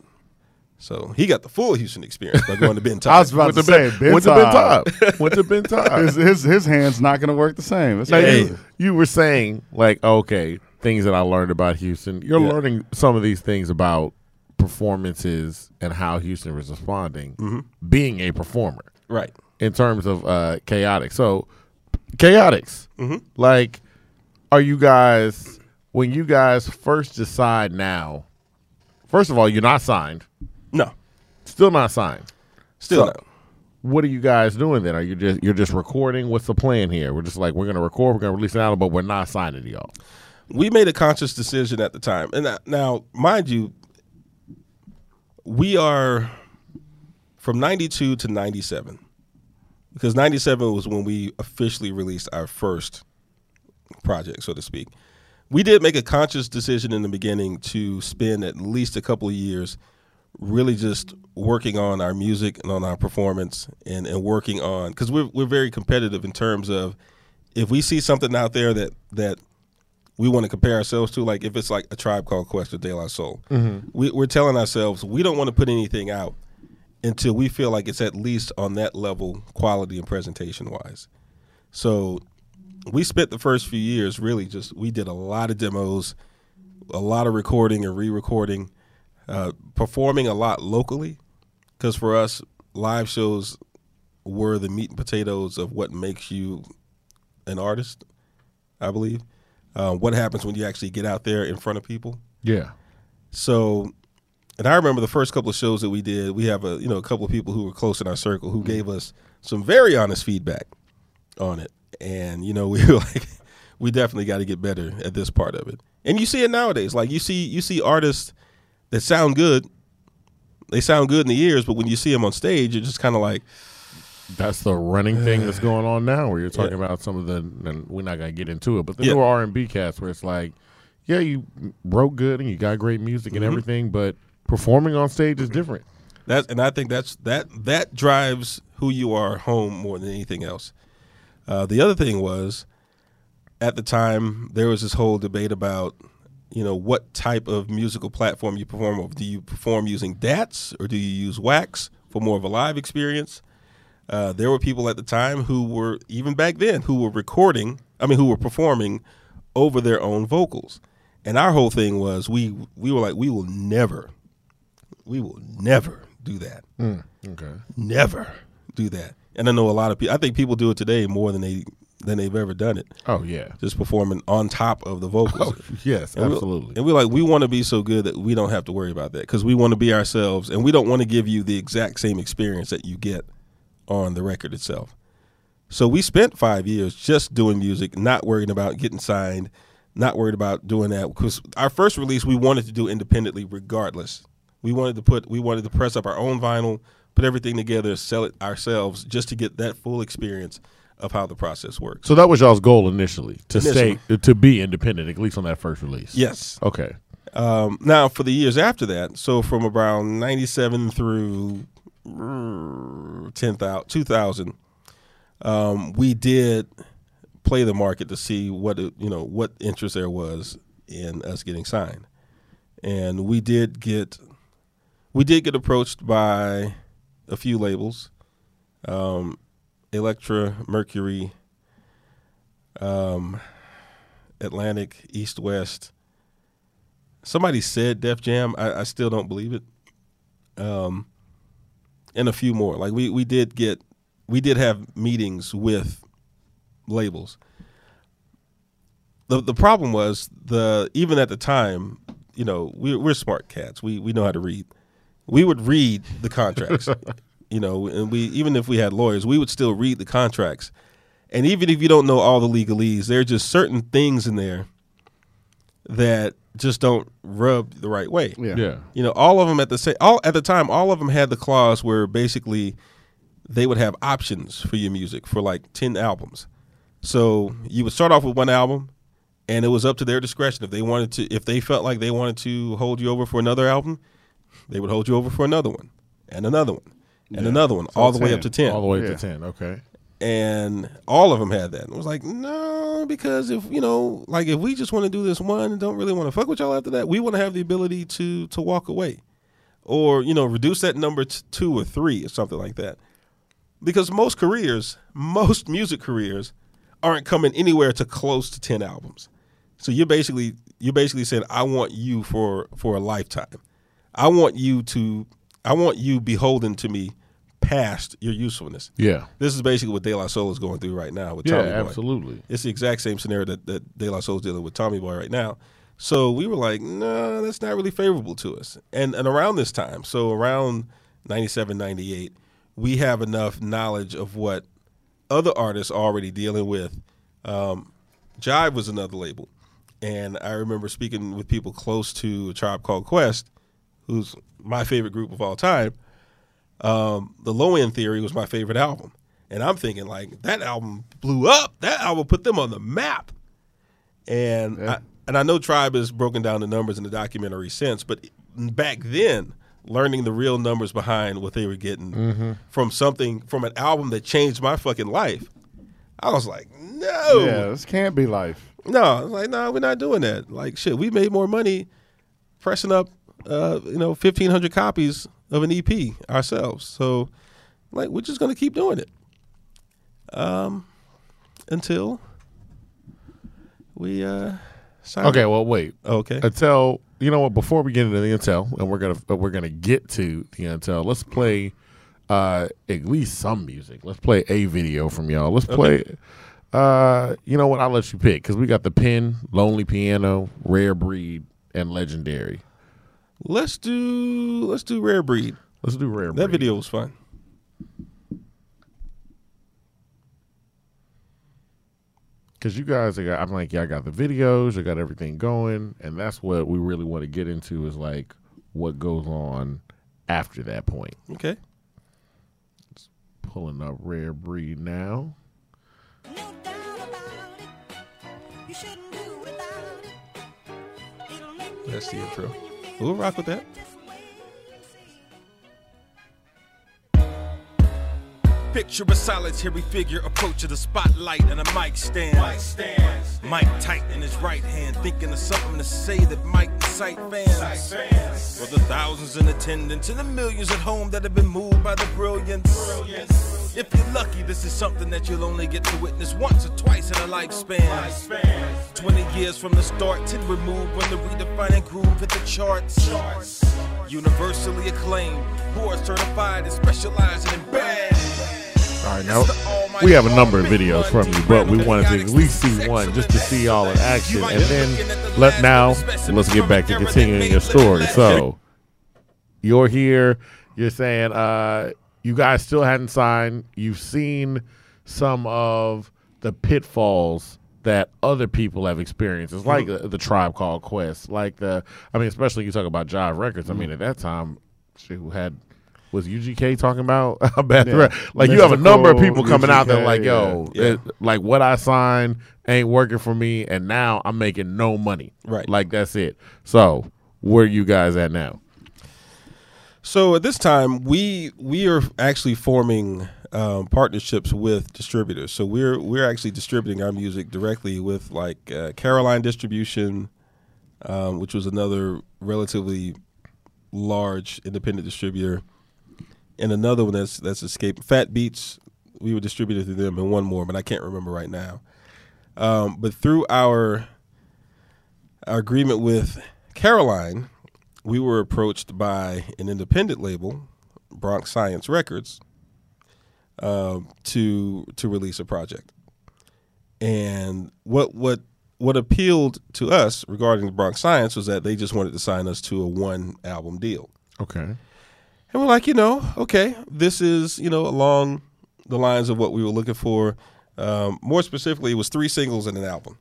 So he got the full Houston experience by going to Ben Top. I was about Went to to say, Ben, Ben went to Ben Taub. Top. went to Ben Taub. His, his his hand's not going to work the same. It's Now, Hey. you, you were saying like okay things that I learned about Houston. You're Yeah. learning some of these things about performances and how Houston was responding, Mm-hmm. being a performer right. in terms of uh, K-Otix. So K-Otix, Mhm. like, are you guys when you guys first decide now? First of all, you're not signed. No, Still not signed. still So- no. what are you guys doing then? Are you just you're just recording? What's the plan here? We're just like we're gonna record, we're gonna release an album, but we're not signing y'all. we made a conscious decision at the time. And now, mind you, we are from 92 to 97. Because 97 was when we officially released our first project, so to speak. We did make a conscious decision in the beginning to spend at least a couple of years really just working on our music and on our performance and, and working on because we're, we're very competitive in terms of if we see something out there that that we want to compare ourselves to, like if it's like a tribe called Quest or De La Soul, mm-hmm. we, we're telling ourselves we don't want to put anything out until we feel like it's at least on that level, quality and presentation wise. So we spent the first few years really just we did a lot of demos, a lot of recording and re-recording, uh, performing a lot locally, because for us live shows were the meat and potatoes of what makes you an artist. I believe. Uh, what happens when you actually get out there in front of people? Yeah. So, and I remember the first couple of shows that we did. We have a you know a couple of people who were close in our circle who gave us some very honest feedback on it, and you know we were like, we definitely got to get better at this part of it. And you see it nowadays. Like you see you see artists that sound good. They sound good in the ears, but when you see them on stage, you're just kind of like, That's the running thing that's going on now where you're talking about some of the and we're not gonna get into it, but the Yeah. newer R and B cats where it's like, yeah, you wrote good and you got great music and Mhm. everything, but performing on stage is different. That and I think that's that that drives who you are home more than anything else. Uh, the other thing was, at the time, there was this whole debate about, you know, what type of musical platform you perform over. Do you perform using DATs or do you use Wax for more of a live experience? Uh, there were people at the time who were even back then who were recording. I mean, who were performing over their own vocals. And our whole thing was we we were like we will never, we will never do that. Okay. Never do that. And I know a lot of people. I think people do it today more than they than they've ever done it. Oh yeah. Just performing on top of the vocals. Oh, yes, And absolutely. and we're like, we want to be so good that we don't have to worry about that because we want to be ourselves, and we don't want to give you the exact same experience that you get on the record itself. So we spent five years just doing music, not worrying about getting signed, not worried about doing that. Because our first release, we wanted to do independently, regardless. We wanted to put, we wanted to press up our own vinyl, put everything together, sell it ourselves, just to get that full experience of how the process works. So that was y'all's goal initially to Initially. stay to be independent, at least on that first release. Yes. Okay. Um, now, for the years after that, so from around 97 through uh, 10,000, 2000, um, we did play the market to see what, it, you know, what interest there was in us getting signed. And we did get, we did get approached by a few labels, um, Elektra, Mercury, um, Atlantic, East West, somebody said Def Jam. I, I still don't believe it. Um, and a few more. Like we we did get we did have meetings with labels. The the problem was the even at the time, you know, we we're smart cats. We we know how to read. We would read the contracts. you know, and we even if we had lawyers, we would still read the contracts. And even if you don't know all the legalese, there are just certain things in there that just don't rub the right way. Yeah. Yeah. You know, all of them at the same all at the time, all of them had the clause where basically they would have options for your music for like ten albums. So you would start off with one album, and it was up to their discretion if they wanted to. If they felt like they wanted to hold you over for another album, they would hold you over for another one, and another one, and Yeah. another one, So all the way up to ten All the way Yeah. to ten. Okay. and all of them had that. And it was like, no, because if you know, like if we just want to do this one and don't really want to fuck with y'all after that, we want to have the ability to to walk away, or you know, reduce that number to two or three or something like that. Because most careers, most music careers, aren't coming anywhere to close to ten albums. So you're basically you're basically saying, I want you for for a lifetime. I want you to I want you beholden to me past your usefulness. Yeah. This is basically what De La Soul is going through right now with Yeah. Tommy Boy. Absolutely. It's the exact same scenario that, that De La Soul's dealing with Tommy Boy right now. So we were like, no, that's not really favorable to us. And and around this time, so around 97, 98, we have enough knowledge of what other artists are already dealing with. Um, Jive was another label. And I remember speaking with people close to a tribe called Quest, who's my favorite group of all time um, the Low End Theory was my favorite album, and I'm thinking like that album blew up. That album put them on the map, and Yeah. I, and I know Tribe has broken down the numbers in the documentary since, but back then, learning the real numbers behind what they were getting from something from an album that changed my fucking life, I was like, no, Yeah, this can't be life. no, I was like, no, we're not doing that. Like, shit, we made more money pressing up, uh, you know, fifteen hundred copies of an EP ourselves. So, like, we're just gonna keep doing it, um, until we uh, sign. Okay. Well, wait. Okay. Until you know what? Before we get into the intel, and we're gonna we're gonna get to the intel. Let's play uh at least some music. Let's play a video from y'all. Let's play. Uh, you know what? I'll let you pick because we got the pin, lonely piano, rare breed, and legendary. Let's do let's do Rare Breed. Let's do rare. Breed. That video was fun. because you guys, I got, I'm like, yeah, I got the videos, I got everything going, and that's what we really want to get into is like what goes on after that point. Okay. Pulling up rare breed now. No doubt about it. You shouldn't do without it. It'll make you That's the better intro. We'll rock with that. Picture a solitary figure approaching the spotlight and a mic stand. Mic tight in his right hand, thinking of something to say that might incite fans. fans. For the thousands in attendance and the millions at home that have been moved by the brilliance. brilliance. If you're lucky, this is something that you'll only get to witness once or twice in a lifespan. lifespan. 20 years from the start, 10 removed when the redefining groove hit the charts. Universally acclaimed, board certified and specializing in bad. All right, now we have a number of videos from you, but we wanted to at least see one just to see all in action, and then let now let's get back to continuing your story. So you're here, you're saying uh, you guys still hadn't signed. You've seen some of the pitfalls that other people have experienced. It's like mm-hmm. the, the tribe called Quest, like the. I mean, especially you talk about Jive Records. I mean, mm-hmm. at that time, who had. Was UGK talking about a bad Yeah. threat? Like you have a number of people coming out that like, yo, yeah. it- like what I signed ain't working for me, and now I'm making no money. Right. Like that's it. So where you guys at now? So at this time, we we are actually forming um, partnerships with distributors. So we're we're actually distributing our music directly with like uh, Caroline Distribution, um, which was another relatively large independent distributor, and another one that's that's escaped. Fat Beats, we were distributed through them, and one more, but I can't remember right now. Um, but through our our agreement with Caroline, we were approached by an independent label, Bronx Science Records, um, to to release a project. And what what what appealed to us regarding Bronx Science was that they just wanted to sign us to a one album deal. Okay. And we're like, you know, okay, this is, you know, along the lines of what we were looking for. Um, more specifically, it was three singles and an album.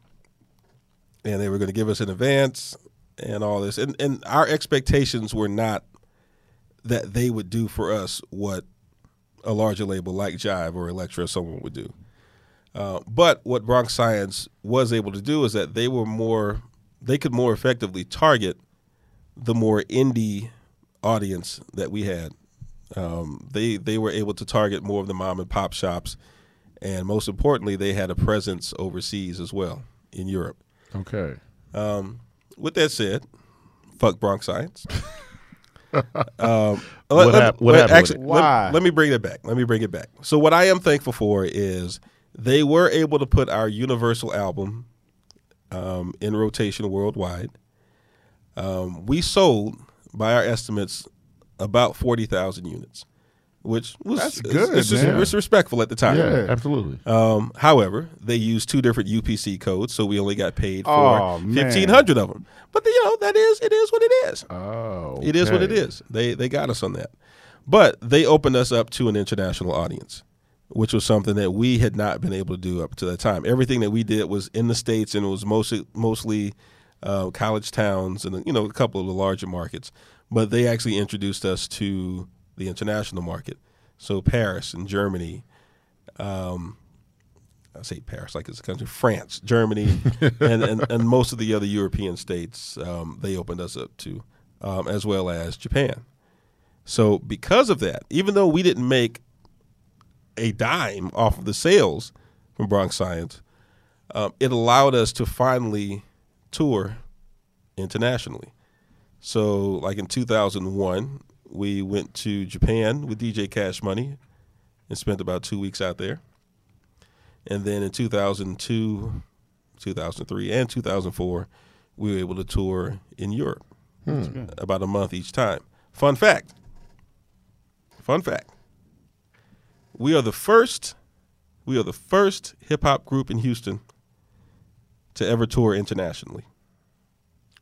And they were going to give us an advance and all this. And, and our expectations were not that they would do for us what a larger label like Jive or Elektra or someone would do. Uh, but what Bronx Science was able to do is that they were more, they could more effectively target the more indie audience that we had. Um, they they were able to target more of the mom and pop shops, and most importantly, they had a presence overseas as well in Europe. Okay. Um, with that said, fuck Bronx Science. um, let- let- hap- what let- happened with actually, it? let- Why? Let, me bring it back. Let me bring it back. So what I am thankful for is they were able to put our Universal album um, in rotation worldwide. Um, we sold, by our estimates, about forty thousand units, which was That's good, It's, just- man. it's respectful at the time. Yeah, absolutely. Um, however, they used two different UPC codes, so we only got paid for Oh, fifteen hundred of them. But you know that is it is what it is. Oh, It is what it is. They they got us on that, but they opened us up to an international audience, which was something that we had not been able to do up to that time. Everything that we did was in the states, and it was mostly mostly uh, college towns and you know a couple of the larger markets. But they actually introduced us to the international market, so Paris and Germany. Um, I say Paris like it's a country, France, Germany, and, and, and most of the other European states, um, they opened us up to, um, as well as Japan. So because of that, even though we didn't make a dime off of the sales from Bronx Science, um, it allowed us to finally tour internationally. So, like in 2001, we went to Japan with DJ Cash Money and spent about two weeks out there. And then in 2002, 2003, and 2004, we were able to tour in Europe hmm. about a month each time. Fun fact. Fun fact. We are the first. We are the first hip hop group in Houston to ever tour internationally.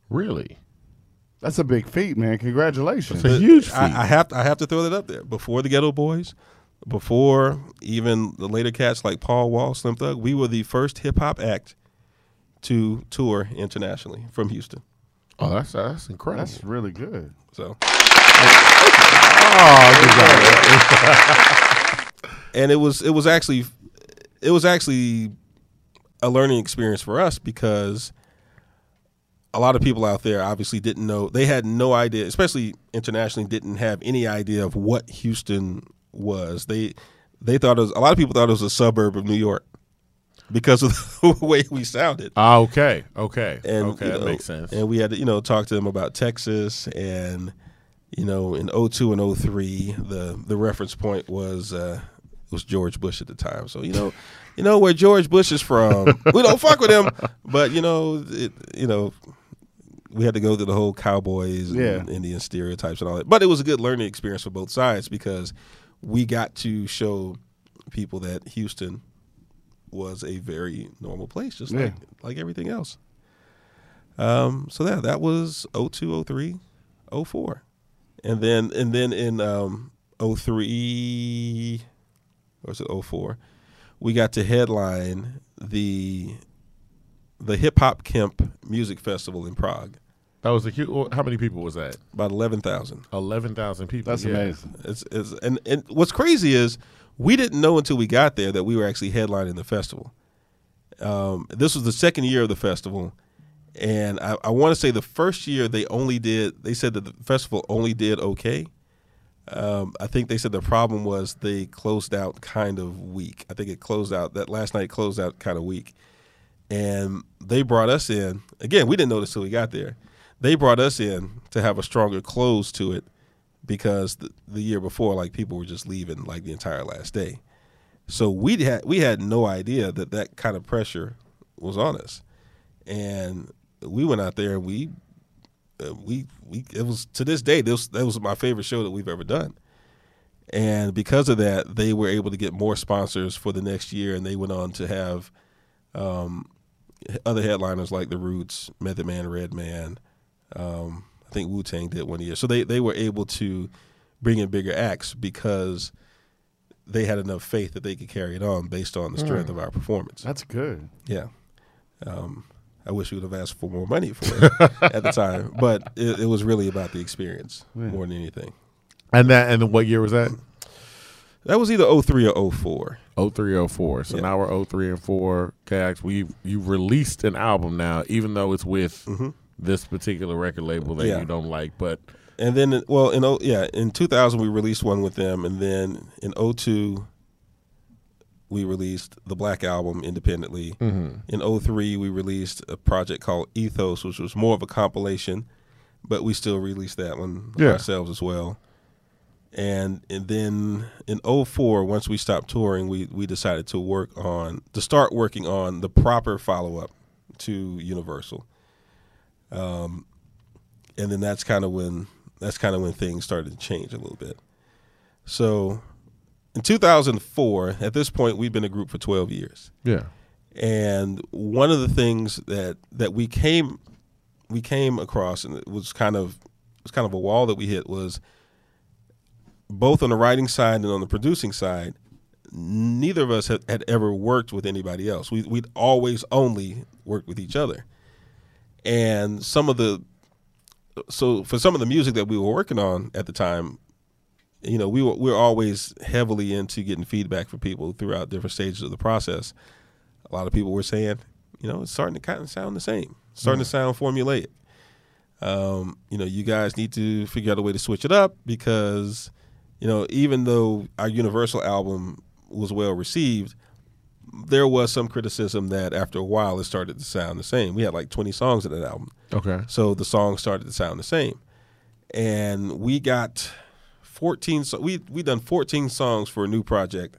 Really? That's a big feat, man. Congratulations. It's a huge feat. I, I have to, I have to throw that up there. Before the Geto Boys, before even the later cats like Paul Wall, Slim Thug, we were the first hip hop act to tour internationally from Houston. oh, that's that's incredible. That's really good. So, oh, and it was it was actually it was actually a learning experience for us because a lot of people out there obviously didn't know they had no idea especially internationally didn't have any idea of what houston was they they thought it was a lot of people thought it was a suburb of New York because of the way we sounded. Ah, okay, okay, and okay, you that makes sense. And we had to, you know, talk to them about Texas and you know, in 02 and 03, the the reference point was uh was George Bush at the time. So, you know, you know where George Bush is from. we don't fuck with him, but you know, it, you know, we had to go through the whole cowboys and Yeah. Indian stereotypes and all that. But it was a good learning experience for both sides because we got to show people that Houston was a very normal place, just like like everything else. Um, so yeah, that was 02, 03, 04. And then and then in um 03 or was it 04, we got to headline the the Hip Hop Kemp Music Festival in Prague. That was a huge. How many people was that? About eleven thousand. Eleven thousand people. That's yeah. amazing. It's, it's and, and what's crazy is we didn't know until we got there that we were actually headlining the festival. Um, this was the second year of the festival, and I, I want to say the first year they only did. They said that the festival only did okay. Um, I think they said the problem was they closed out kind of weak. I think it closed out that last night closed out kind of weak, and they brought us in again. We didn't know this till we got there. They brought us in to have a stronger close to it because the, the year before, like people were just leaving like the entire last day. So we had we had no idea that that kind of pressure was on us, and we went out there and we uh, we we it was to this day this that was my favorite show that we've ever done, and because of that they were able to get more sponsors for the next year, and they went on to have um, other headliners like the Roots, Method Man, Redman. Um, I think Wu Tang did one year, so they they were able to bring in bigger acts because they had enough faith that they could carry it on based on the strength of our performance. That's good. Yeah. Um, I wish we would have asked for more money for it at the time, but it, it was really about the experience more than anything. And that. And what year was that? That was either 03 or 04. 03, 04. So Yeah. now we're 03 and 4. Kax, we you released an album now, even though it's with this particular record label that. Yeah. you don't like. But And then, well, in oh yeah, in 2000 we released one with them, and then in 02 we released the Black Album independently. Mm-hmm. In 03 we released a project called Ethos, which was more of a compilation, but we still released that one Yeah. ourselves as well. And and then in 04, once we stopped touring, we we decided to work on to start working on the proper follow up to Universal. Um, and then that's kind of when that's kind of when things started to change a little bit. So, in 2004, at this point, we've been a group for 12 years, yeah. and one of the things that that we came we came across, and it was kind of it was kind of a wall that we hit was both on the writing side and on the producing side. Neither of us had, had ever worked with anybody else. We we'd always only worked with each other, and some of the so for some of the music that we were working on at the time, you know, we were we were always heavily into getting feedback from people throughout different stages of the process. A lot of people were saying, you know, it's starting to kind of sound the same, It's starting to sound formulaic. Um, you know, you guys need to figure out a way to switch it up because, you know, even though our Universal album was well received, there was some criticism that after a while it started to sound the same. We had like 20 songs in that album. Okay. So the songs started to sound the same. And we got 14 so we we done 14 songs for a new project.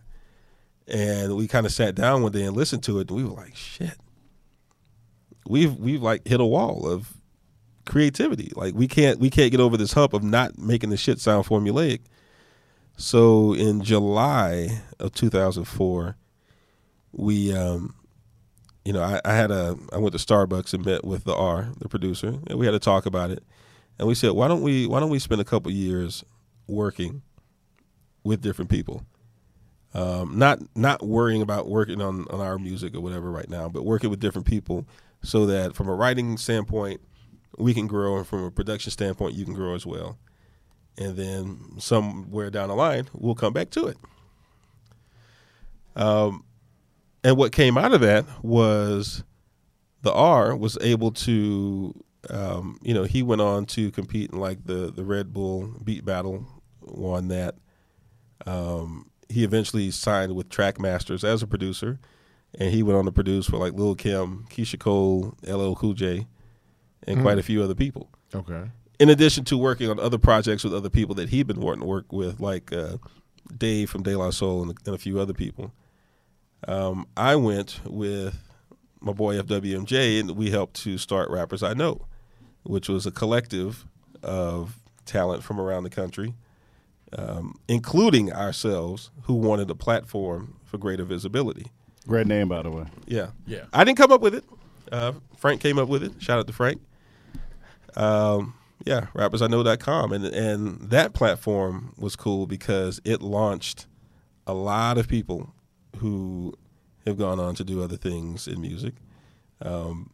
And we kind of sat down one day and listened to it and we were like, shit. We've we've like hit a wall of creativity. Like we can't we can't get over this hump of not making the shit sound formulaic. So in July of 2004, we um you know, I, I had a I went to Starbucks and met with the Are, the producer, and we had to talk about it. And we said, why don't we why don't we spend a couple years working with different people? Um, not not worrying about working on, on our music or whatever right now, but working with different people so that from a writing standpoint we can grow and from a production standpoint you can grow as well. And then somewhere down the line we'll come back to it. Um and what came out of that was the Are was able to, um, you know, he went on to compete in like the the Red Bull Beat Battle, won that. Um, he eventually signed with Trackmasters as a producer, and he went on to produce for like Lil Kim, Keyshia Cole, LL Cool J, and quite a few other people. Okay. In addition to working on other projects with other people that he'd been wanting to work with, like uh, Dave from De La Soul and, and a few other people. Um, I went with my boy FWMJ, and we helped to start Rappers I Know, which was a collective of talent from around the country, um, including ourselves, who wanted a platform for greater visibility. Great name, by the way. Yeah, Yeah. I didn't come up with it. Uh, Frank came up with it. Shout out to Frank. Um, yeah, rappersiknow.com. And and that platform was cool because it launched a lot of people who have gone on to do other things in music. Um,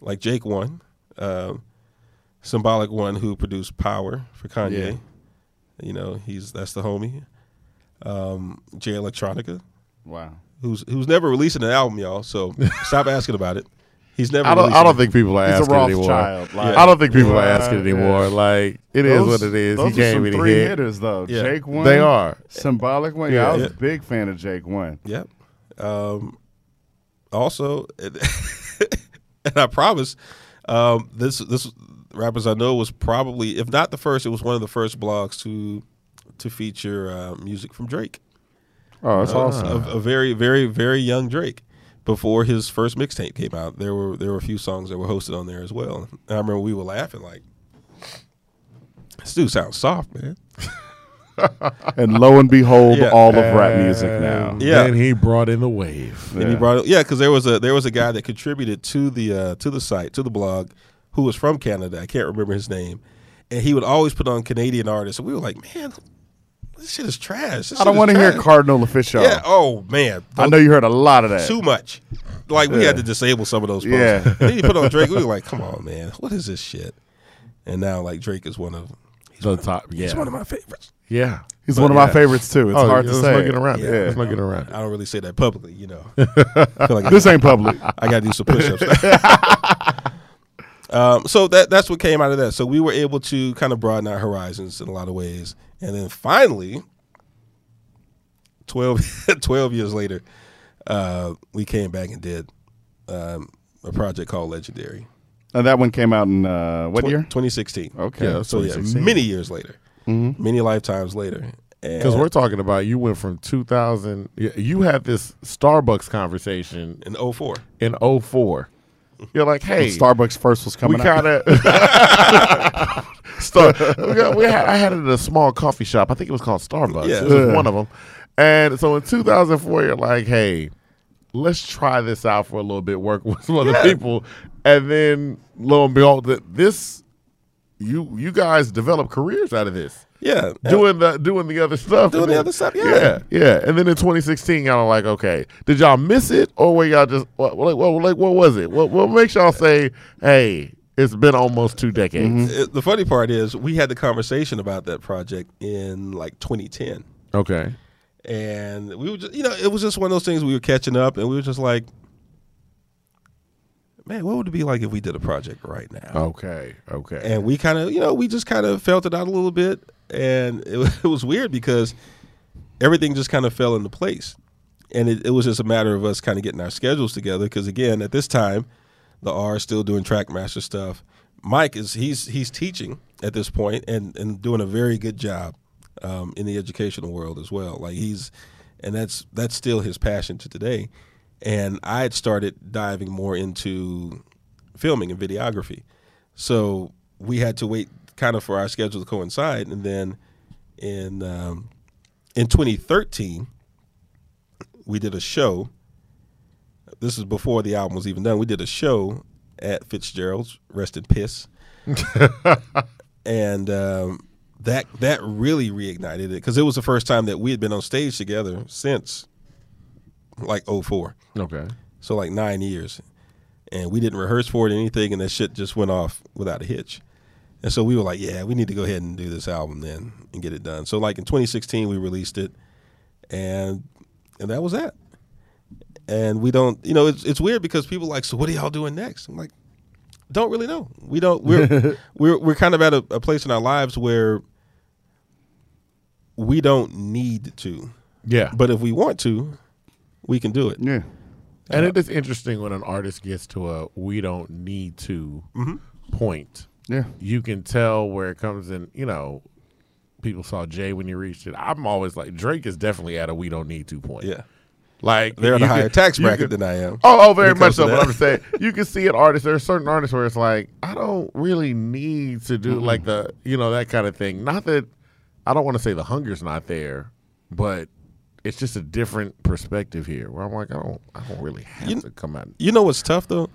like Jake One, um, Symbolic One, who produced Power for Kanye. You know, he's that's the homie. Um, Jay Electronica, Wow. who's who's never releasing an album, y'all. So stop asking about it. He's never. I don't. I don't think people are He's a asking anymore. Rothschild. Like, I don't think people are Yeah, asking yeah. anymore. Like it is what it is. Those he are can't some really three hit. hitters though. Yeah. Jake one. They are. symbolic one. Yeah, I was Yeah. a big fan of Jake one. Yep. Um, also, and I promise, um, this this rappers I know was probably, if not the first, it was one of the first blogs to to feature uh, music from Drake. Oh, that's Uh, awesome. A, a very, very, very young Drake. Before his first mixtape came out, there were there were a few songs that were hosted on there as well. And I remember we were laughing like, "This dude sounds soft, man." And lo and behold, Yeah. all of rap music now. Yeah. Then he brought in the wave. And he Yeah. brought it, yeah, because there was a there was a guy that contributed to the uh, to the site to the blog, who was from Canada. I can't remember his name, and he would always put on Canadian artists. And we were like, man, this shit is trash. This I don't want to hear Cardinal Offishall. Yeah. Oh man. I know you heard a lot of that. too much. Like we Yeah. had to disable some of those posts. Yeah. then he put on Drake. We were like, come on, man, what is this shit? And now like Drake is one of The top. Yeah. he's one of my favorites. yeah. He's one of my favorites too. It's oh, hard to let's say. not get around. Yeah. it. Let's not get around. I don't really say that publicly, you know. I feel like This ain't public. I got to do some push-ups. um, so that that's what came out of that. So we were able to kind of broaden our horizons in a lot of ways, and then finally, 12, 12 years later, uh, we came back and did um, a project called Legendary. And that one came out in uh, what Tw- year? 2016. Okay. Yeah, So yeah, many years later, Mhm. many lifetimes later. Because we're talking about you went from 2000. You had this Starbucks conversation in 04. in 04. You're like, hey, Starbucks first was coming out. kind of start. We, got, we had, I had it at a small coffee shop. I think it was called Starbucks. Yeah. It was Yeah. one of them. And so in 2004, you're like, hey, let's try this out for a little bit. Work with some other Yeah. people, and then lo and behold, that this you you guys develop careers out of this. Yeah. Doing the doing the other stuff, Doing the then- other stuff, yeah. yeah, yeah. And then in 2016, y'all are like, okay, did y'all miss it, or were y'all just what, what, what, like, what was it? What, what makes y'all say, hey, it's been almost two decades? Mm-hmm. It- the funny part is we had the conversation about that project in like 2010. Okay, and we were just you know it was just one of those things we were catching up and we were just like man what would it be like if we did a project right now okay, okay. and we kind of you know we just kind of felt it out a little bit and it, it was weird because everything just kind of fell into place. And it, it was just a matter of us kind of getting our schedules together because again at this time the Are is still doing trackmaster stuff. Mike is he's he's teaching at this point and and doing a very good job um, in the educational world as well. Like he's and that's that's still his passion to today. And i had started diving more into filming and videography. So we had to wait kind of for our schedule to coincide, and then in um, in 2013 we did a show. This is before the album was even done. We did a show at Fitzgerald's, rest in piss, and um, that that really reignited it because it was the first time that we had been on stage together since like 04. okay. So like nine years. And we didn't rehearse for it or anything and that shit just went off without a hitch. And so we were like, yeah, we need to go ahead and do this album then and get it done. So like in 2016 we released it and and that was that. And we don't you know, it's it's weird because people are like, so what are y'all doing next? I'm like, don't really know. We don't we're we're we're kind of at a, a place in our lives where we don't need to, Yeah. but if we want to, we can do it. Yeah. And it is interesting when an artist gets to a we don't need to mm-hmm. point. Yeah. You can tell where it comes in, you know, people saw Jay when he reached it. I'm always like Drake is definitely at a we don't need to point. Yeah, Like they're in a higher can- tax bracket can- than I am. Oh, oh, very much so. But. I'm saying you can see an artist. There are certain artists where it's like I don't really need to do like the you know that kind of thing. Not that I don't want to say the hunger's not there, but it's just a different perspective here. Where I'm like I don't I don't really have You- to come out. You know what's tough though?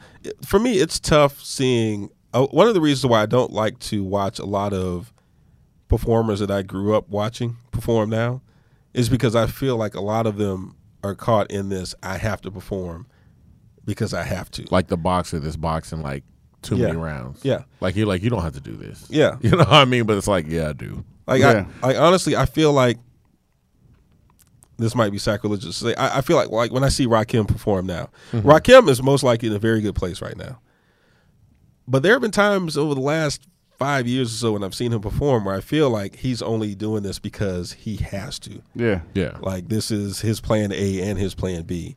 For me, it's tough seeing. Uh, one of the reasons why I don't like to watch a lot of performers that I grew up watching perform now is because I feel like a lot of them are caught in this. I have to perform because I have to. Like the boxer that's boxing like too Yeah. many rounds. Yeah. Like you're like you don't have to do this. Yeah. You know what I mean? But it's like yeah I do. Like Yeah. I, like honestly, I feel like this might be sacrilegious. to say. I, I feel like like when I see Rakim perform now, Rakim is most likely in a very good place right now. But there have been times over the last five years or so when I've seen him perform where I feel like he's only doing this because he has to. Yeah. Yeah. Like this is his plan A and his plan B.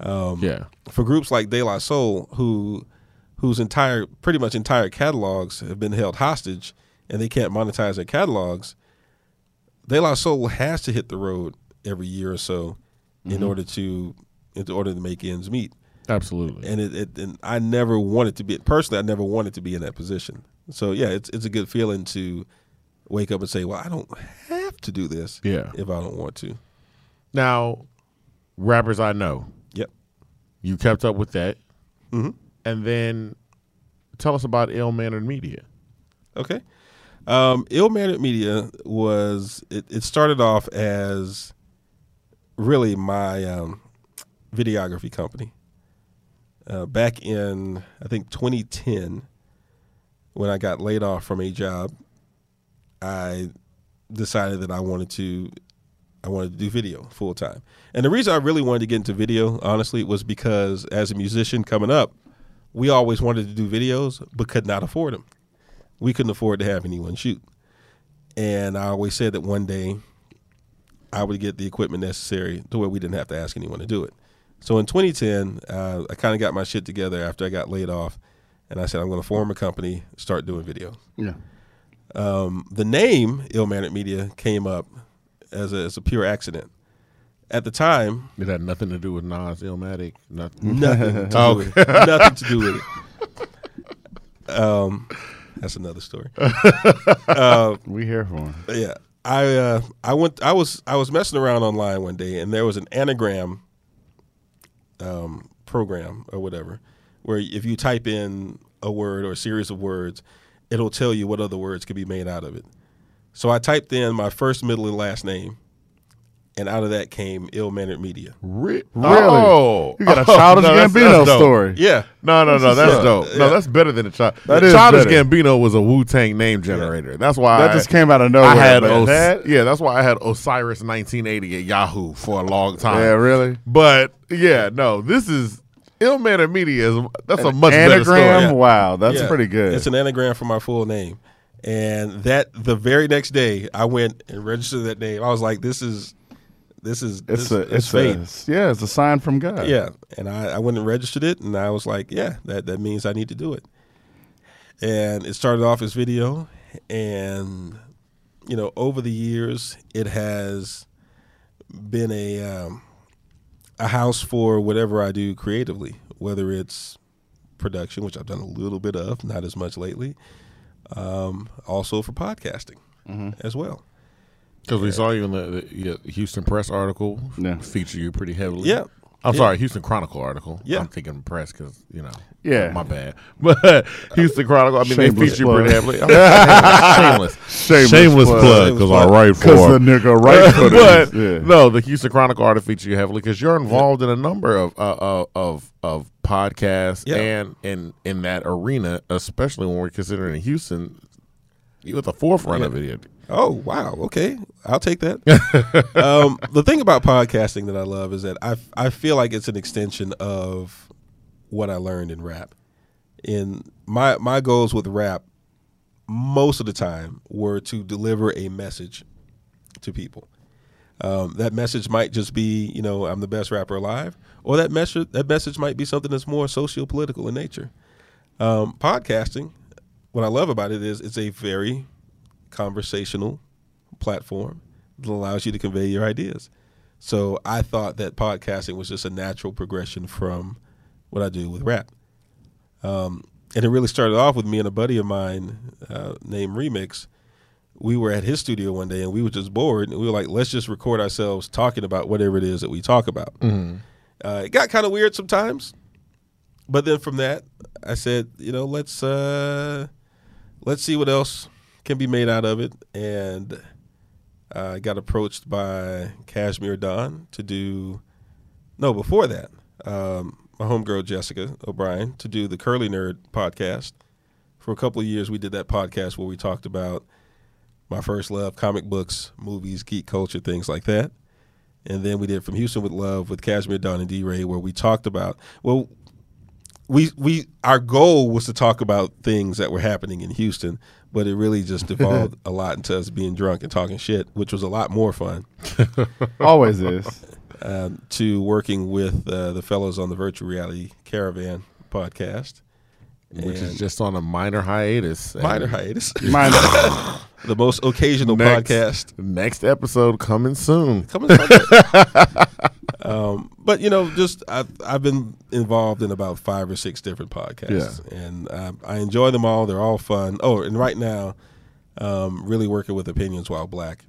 Um, yeah. For groups like De La Soul, who whose entire pretty much entire catalogs have been held hostage and they can't monetize their catalogs, De La Soul has to hit the road every year or so in order to in order to make ends meet. Absolutely. And it, it and I never wanted to be personally I never wanted to be in that position. So yeah, it's it's a good feeling to wake up and say, Well, I don't have to do this Yeah. if I don't want to. Now, rappers I know, Yep. you kept up with that, Mhm. and then tell us about Ill Mannered Media. Okay. Um, Ill Mannered Media was it, it started off as really my um, videography company. Uh, back in I think 2010, when I got laid off from a job, I decided that I wanted to I wanted to do video full time. And the reason I really wanted to get into video, honestly, was because as a musician coming up, we always wanted to do videos but could not afford them we couldn't afford to have anyone shoot. And I always said that one day I would get the equipment necessary to where we didn't have to ask anyone to do it. So in 2010, uh, I kind of got my shit together after I got laid off, and I said I'm going to form a company, start doing video. Yeah. Um, the name Ill Mannered Media came up as a, as a pure accident. At the time, It had nothing to do with Nas Illmatic. Nothing. nothing to do Oh, with it. Nothing to do with it. Um, that's another story. uh, We here for him. yeah i uh i went i was i was messing around online one day and there was an anagram um program or whatever where if you type in a word or a series of words it'll tell you what other words could be made out of it. So i typed in my first middle and last name and out of that came ill-mannered media Re- oh. Really? Oh, You got a Oh, Childish no, Gambino that's dope. story. yeah No, no, no. That's Yeah. dope. No, Yeah. that's better than a child. That is Childish better. Gambino was a Wu Tang name generator. That's why That I, just came out of nowhere. I had Os- that- yeah. That's why I had Osiris 1980 at Yahoo for a long time. yeah, really. But yeah, no, this is Ill Mannered Media. Is that's a much better Anagram. story. Wow, that's Yeah. pretty good. it's an anagram for my full name and that the very next day i went and registered that name i was like this is this is it's this, a it's fate a yeah, it's a sign from God. Yeah, and I, I went and registered it, and I was like, yeah, that that means I need to do it. And it started off as video, and you know, over the years, it has been a um, a house for whatever I do creatively, whether it's production, which I've done a little bit of, not as much lately. Um, also for podcasting as well. Because we saw you in the, the yeah, Houston Press article. Yeah. feature you pretty heavily. Yeah. I'm Yeah. sorry, Houston Chronicle article. Yeah. I'm thinking press because you know. Yeah. my bad. But Houston Chronicle. I mean, they feature you plug. pretty heavily. shameless, Shameless shameless plug. plug because I write for. Because the nigga right footed. but yeah. no, the Houston Chronicle article feature you heavily because you're involved in a number of uh, uh, of of podcasts Yeah. and in in that arena, especially when we're considering Houston. You at the forefront of it. Oh wow, okay, I'll take that. um, the thing about podcasting that I love is that I I feel like it's an extension of what I learned in rap. In my my goals with rap, most of the time were to deliver a message to people. Um, that message might just be, you know, I'm the best rapper alive, or that message that message might be something that's more socio-political in nature. Um, podcasting, what I love about it is it's a very conversational platform that allows you to convey your ideas. So I thought that podcasting was just a natural progression from what I do with rap. Um, and it really started off with me and a buddy of mine uh, named Remix. We were at his studio one day and we were just bored and we were like, let's just record ourselves talking about whatever it is that we talk about. Uh, it got kind of weird sometimes, but then from that, I said, you know, let's uh, let's see what else can be made out of it. And I got approached by Cashmere Don to do. No, before that, um, my homegirl Jessica O'Brien to do the Curly Nerd podcast. For a couple of years, we did that podcast where we talked about my first love, comic books, movies, geek culture, things like that. And then we did From Houston with Love with Cashmere Don and D Ray, where we talked about well, we we our goal was to talk about things that were happening in Houston, but it really just devolved a lot into us being drunk and talking shit, which was a lot more fun. Always is. Um, to working with uh, the fellows on the Virtual Reality Caravan podcast, which is just on a minor hiatus. Minor hiatus, minor. the most occasional Next. podcast Next episode coming soon. coming. Sunday. Um, but you know, just I've I've been involved in about five or six different podcasts, and um, I enjoy them all. They're all fun. Oh, and right now, um, really working with Opinions While Black,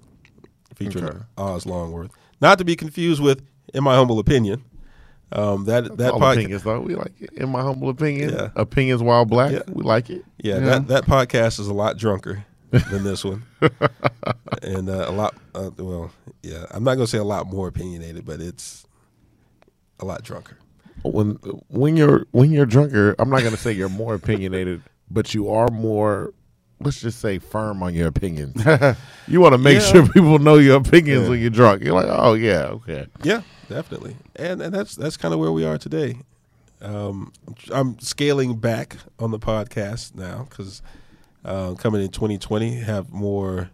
featuring Okay. Oz Longworth. Not to be confused with, in my humble opinion, um, that that podcast. opinions, though. We like it. In my humble opinion, Yeah. opinions while black. Yeah. We like it. Yeah, Yeah. that that podcast is a lot drunker than this one, and uh, a lot. Uh, well, yeah, I'm not gonna say a lot more opinionated, but it's a lot drunker. When when you're when you're drunker, I'm not gonna say you're more opinionated, but you are more. Let's just say firm on your opinions. you want to make Yeah. sure people know your opinions Yeah. when you're drunk. You're like, oh yeah, okay. Yeah, definitely, and and that's that's kind of where we are today. Um, I'm scaling back on the podcast now because uh, coming in 2020 have more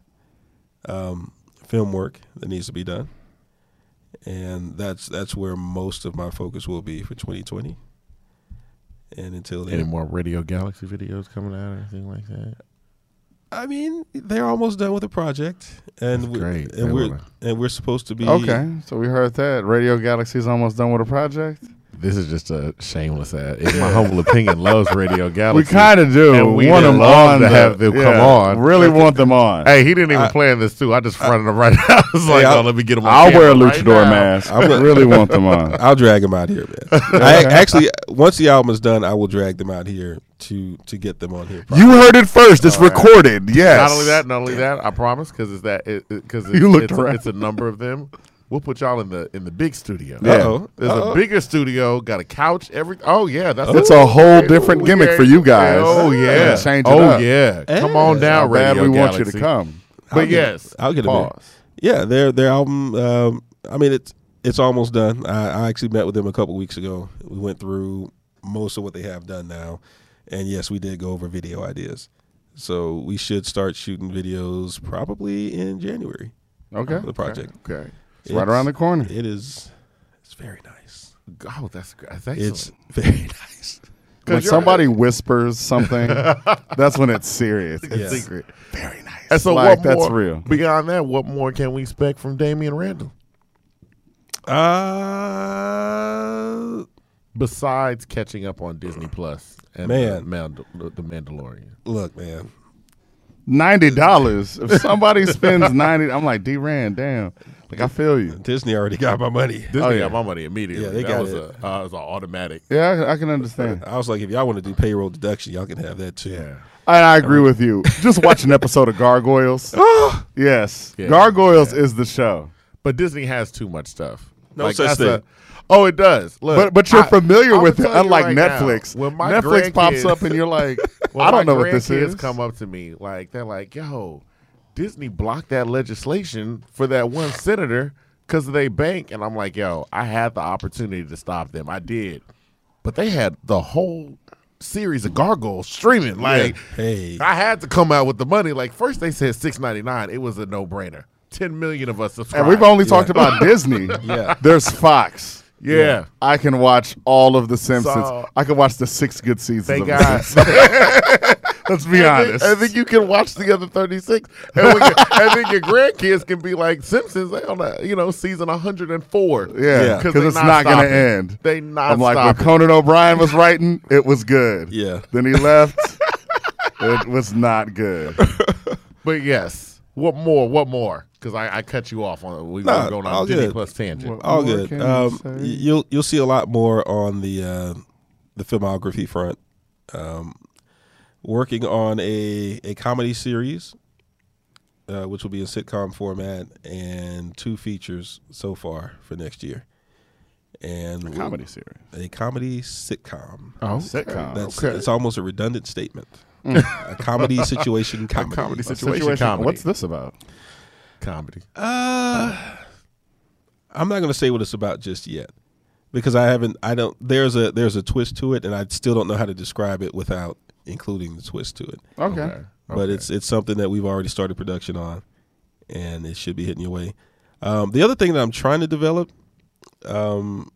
um, film work that needs to be done, and that's that's where most of my focus will be for 2020. And until then, Any more Radio Galaxy videos coming out or anything like that? I mean, they're almost done with the project, and That's we great. They and we're wanna- and we're supposed to be Okay, so we heard that Radio Galaxy's almost done with a project. This is just a shameless ad. In my humble opinion, loves Radio Galaxy. We kind of do. And we want them love on to the- have them come on. Really want them on. Hey, he didn't even I- plan this too. I just fronted him right now. I was like, oh, let me get him. On I'll wear a camera right luchador mask. I'm really want them on. I'll drag them out here, man. I actually, once the album is done, I will drag them out here to to get them on here. You heard it first. It's recorded. Yes. Not only that, not only that, I promise, because it's that because You looked it's, around. it's a number of them. We'll put y'all in the in the big studio. Yeah. Uh-oh. There's Uh-oh. a bigger studio, got a couch, every oh yeah, that's It's a whole different We gimmick got- for you guys. Oh yeah, Change it oh up. yeah, come on Hey. down, How bad Radio we want you to come. But I'll get- yes, I'll get them. in. Pause. Yeah, their their album. Um, I mean, it's it's almost done. I, I actually met with them a couple weeks ago. We went through most of what they have done now, and yes, we did go over video ideas. So we should start shooting videos probably in January. Okay. for the project. okay. It's right around the corner. It is. It's very nice. Oh, that's that's excellent. It's very nice. When you're- somebody whispers something, that's when it's serious. It's Yes. secret. Very nice. And so like what that's real. Beyond that, what more can we expect from Damian Randall Uh, besides catching up on Disney Plus and Man. the, Mand- the Mandalorian? look, man. Ninety dollars. If somebody spends ninety, I'm like D Rand. Damn. Like I feel you. Disney already got my money. Disney Oh, yeah. got my money immediately. Yeah, they that got was it. A, uh, it was an automatic. Yeah, I, I can understand. I was like, if y'all want to do payroll deduction, y'all can have that too. Yeah. And I agree with you. Just watch an episode of Gargoyles. yes, Yeah. Gargoyles is the show. But Disney has too much stuff. No such that's a- thing. oh, it does. Look, But but you're I- familiar I'ma with it, unlike right now, Netflix. when my Netflix pops up and you're like, when I don't know what this grandkids is. come up to me like they're like, "Yo, Disney blocked that legislation for that one senator because of their bank," and I'm like, "Yo, I had the opportunity to stop them. I did, but they had the whole series of gargoyles streaming. Like, Hey. I had to come out with the money. Like, first they said six ninety nine. It was a no brainer. ten million of us subscribe. And we've only talked about Disney. Yeah. There's Fox. yeah. I can watch all of The Simpsons. So- I can watch the six good seasons. Thank of God. The Simpsons. Let's be And honest. then, and then you can watch the other 36. And, when you- and then your grandkids can be like, Simpsons, they on a, you know, season 104. yeah, Yeah. because they it's not, going to end. They not I'm like, when. Conan O'Brien was writing, it was good. Yeah. Then he left. it was not good. But yes. What more? What more? Because I, I cut you off on we Nah, were going on Disney good. Plus tangent. What All good. can Um, you'll you'll see a lot more on the uh, the filmography front. Um, working on a a comedy series, uh, which will be in sitcom format, and two features so far for next year. And we'll- comedy series. a comedy sitcom. Oh, Sitcom. That's okay. it's almost a redundant statement. a comedy situation comedy. comedy A situation, comedy. What's this about? comedy? Uh, I'm not going to say what it's about just yet because I haven't. I don't. There's a there's a twist to it, and I still don't know how to describe it without including the twist to it. Okay. But it's it's something that we've already started production on, and it should be hitting your way. Um, the other thing that I'm trying to develop, um,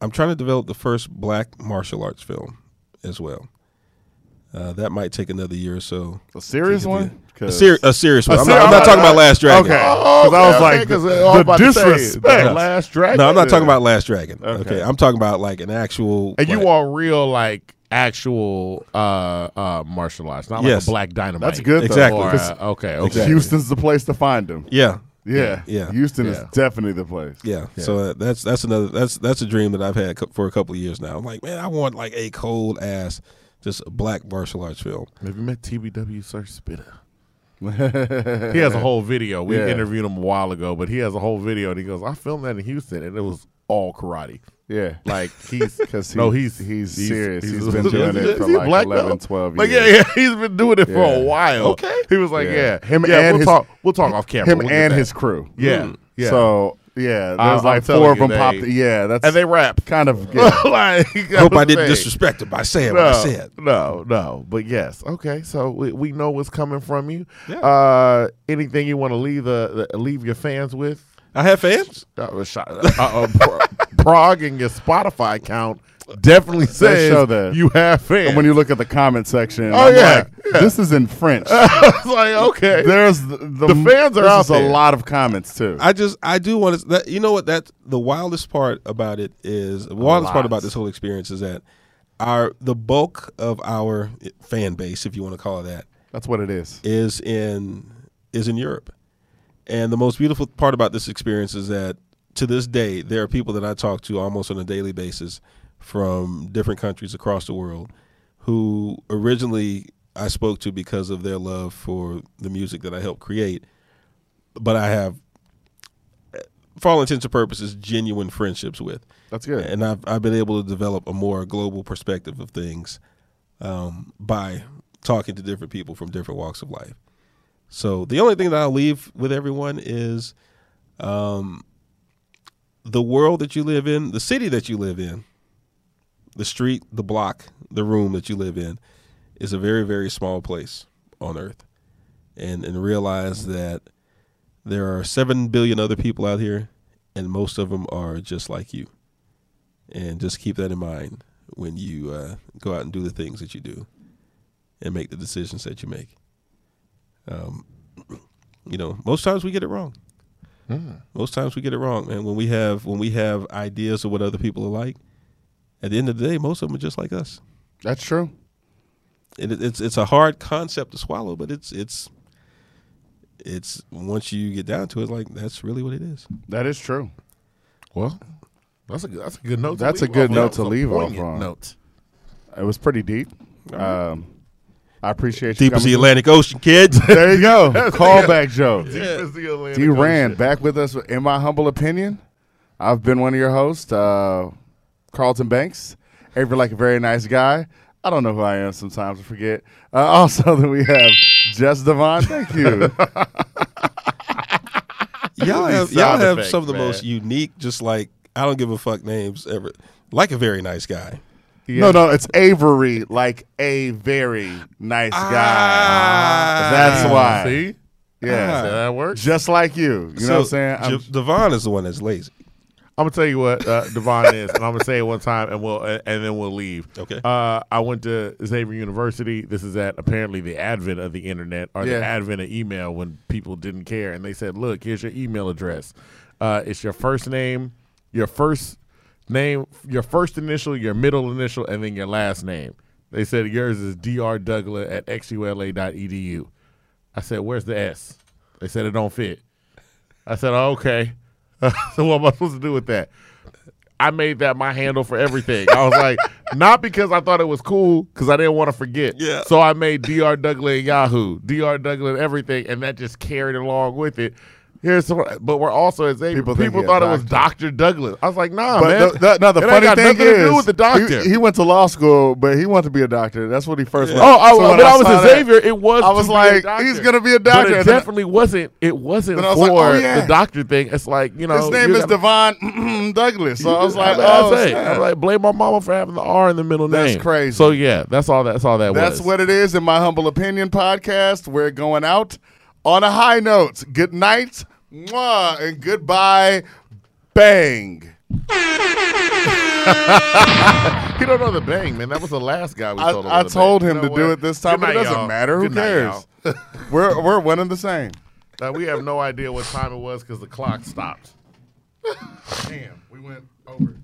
I'm trying to develop the first black martial arts film as well. Uh, that might take another year or so. A serious one? the- A, 'Cause- ser- a serious one. A I'm, ser- not, I'm not talking about Last Dragon. Okay. Oh, 'Cause I was like, okay, 'cause the- the about disrespect. Last Dragon. No, I'm not talking about Last Dragon. Okay, Okay. I'm talking about like an actual. And you like- want real, like, actual uh uh martial arts, not Yes. like a black dynamite. That's good, though. Exactly. Or, 'Cause uh, okay, okay. Exactly. Houston's the place to find them. Yeah, Yeah. Yeah. Houston Yeah. is definitely the place. yeah. Yeah. So uh, that's that's another that's that's a dream that I've had co- for a couple of years now. I'm like, man, I want like a cold ass, just black martial arts film. Have you met TBW Sir Spitter? He has a whole video. We Yeah. interviewed him a while ago, but he has a whole video and he goes, I filmed that in Houston and it was all karate. Yeah. Like he's Because no, he's he's serious. he's been doing it for a like black 11, belt? 12 Like yeah, yeah, he's been doing it for Yeah. a while. Okay. he was like, Yeah. yeah, Him yeah, and we'll his- talk. We'll talk off camera. Him We'll get and that. his crew. yeah, yeah. So yeah, I- there's I'm like telling four of you, them popped. they- Yeah, that's and they rap. kind of yeah. like, Hope I didn't disrespect him by saying No, what I said. no, no. But yes, okay. So we, we know what's coming from you. Yeah. Uh, anything you want to leave the, the leave your fans with? I have fans. Uh, uh, shot- uh, uh, Prague and your Spotify account definitely says show that. you have fans. And when you look at the comment section, Oh, I'm yeah, like, yeah. this is in French. it's like okay, There's the, the, The fans are this out is there. a lot of comments too. I just I do want to. That, you know what? That the wildest part about it is the wildest part about this whole experience is that our the bulk of our fan base, if you want to call it that, That's what it is. is in is in Europe. And the most beautiful part about this experience is that to this day there are people that I talk to almost on a daily basis from different countries across the world who originally I spoke to because of their love for the music that I helped create. But I have for all intents and purposes genuine friendships with That's good. and I've I've been able to develop a more global perspective of things um, by talking to different people from different walks of life. So the only thing that I'll leave with everyone is um, the world that you live in, the city that you live in, the street, the block, the room that you live in is a very very small place on earth, and and realize that there are seven billion other people out here, and most of them are just like you and just keep that in mind when you uh, go out and do the things that you do and make the decisions that you make. Um, you know, most times we get it wrong. Most times we get it wrong, man. When we have when we have ideas of what other people are like, at the end of the day, most of them are just like us. That's true. And it, it's it's a hard concept to swallow, but it's it's it's once you get down to it, like that's really what it is. That is true. well, that's a good that's a good note. to That's leave a good off. note That to leave off on. Note. It was pretty deep. Um, I appreciate you. Deep as the coming. Atlantic Ocean, kids. There you go. Callback joke. Deep as the Atlantic D Rand Ocean. back with us. In my humble opinion, I've been one of your hosts, uh, Carlton Banks. Avery like a very nice guy. I don't know who I am. Sometimes I forget. Uh, also, then we have Jess Devon. Thank you. y'all have y'all have effects, some of the man. most unique, just like I don't give a fuck names ever. Like a very nice guy. No, no, it's Avery, like a very nice guy. Ah. That's why. See, Yeah. So that works. Just like you. You know what I'm saying? I'm- Devon is the one that's lazy. I'm gonna tell you what uh, Devon is, and I'm gonna say it one time, and we'll and then we'll leave. Okay. Uh, I went to Xavier University. This is at apparently the advent of the internet or Yeah. the advent of email when people didn't care, and they said, "Look, here's your email address. Uh, it's your first name, your first name, your first initial, your middle initial, and then your last name." They said yours is dr douglas at xula.edu. I said, "Where's the S?" They said it don't fit. I said, oh, okay. so what am I supposed to do with that? I made that my handle for everything. I was like, not because I thought it was cool, because I didn't want to forget. Yeah. So I made Dr. Douglas Yahoo, Dr. Douglas and everything, and that just carried along with it. Here's but we're also as Xavier. People People, think he a thought it was doctor. Douglas. I was like, nah, but man. the, the, no, the It funny thing is, to do with the doctor. He, he went to law school, but he wanted to be a doctor. That's what he first. Yeah. went. Oh, I, So when but I, was a that, Xavier. It was. I was to be a like, he's gonna be a But doctor. it And then- definitely wasn't. It wasn't for like, oh, yeah. the doctor thing. It's like you know, His name is gotta- Devon mm, mm, mm, Douglas. So I was like, I I oh, say. I'm like, blame my mama for having the R in the middle name. That's crazy. So yeah, that's all. That's all that was. That's what it is in my humble opinion podcast. We're going out on a high note. Good night, mwah, and goodbye, bang. He don't know the bang, man. That was the last guy we I, told him. I told bang. him You to know do it this time, but it doesn't y'all. matter. Who Good cares? y'all. we're we're winning the same. Uh, we have no idea what time it was because the clock stopped. Damn, we went over.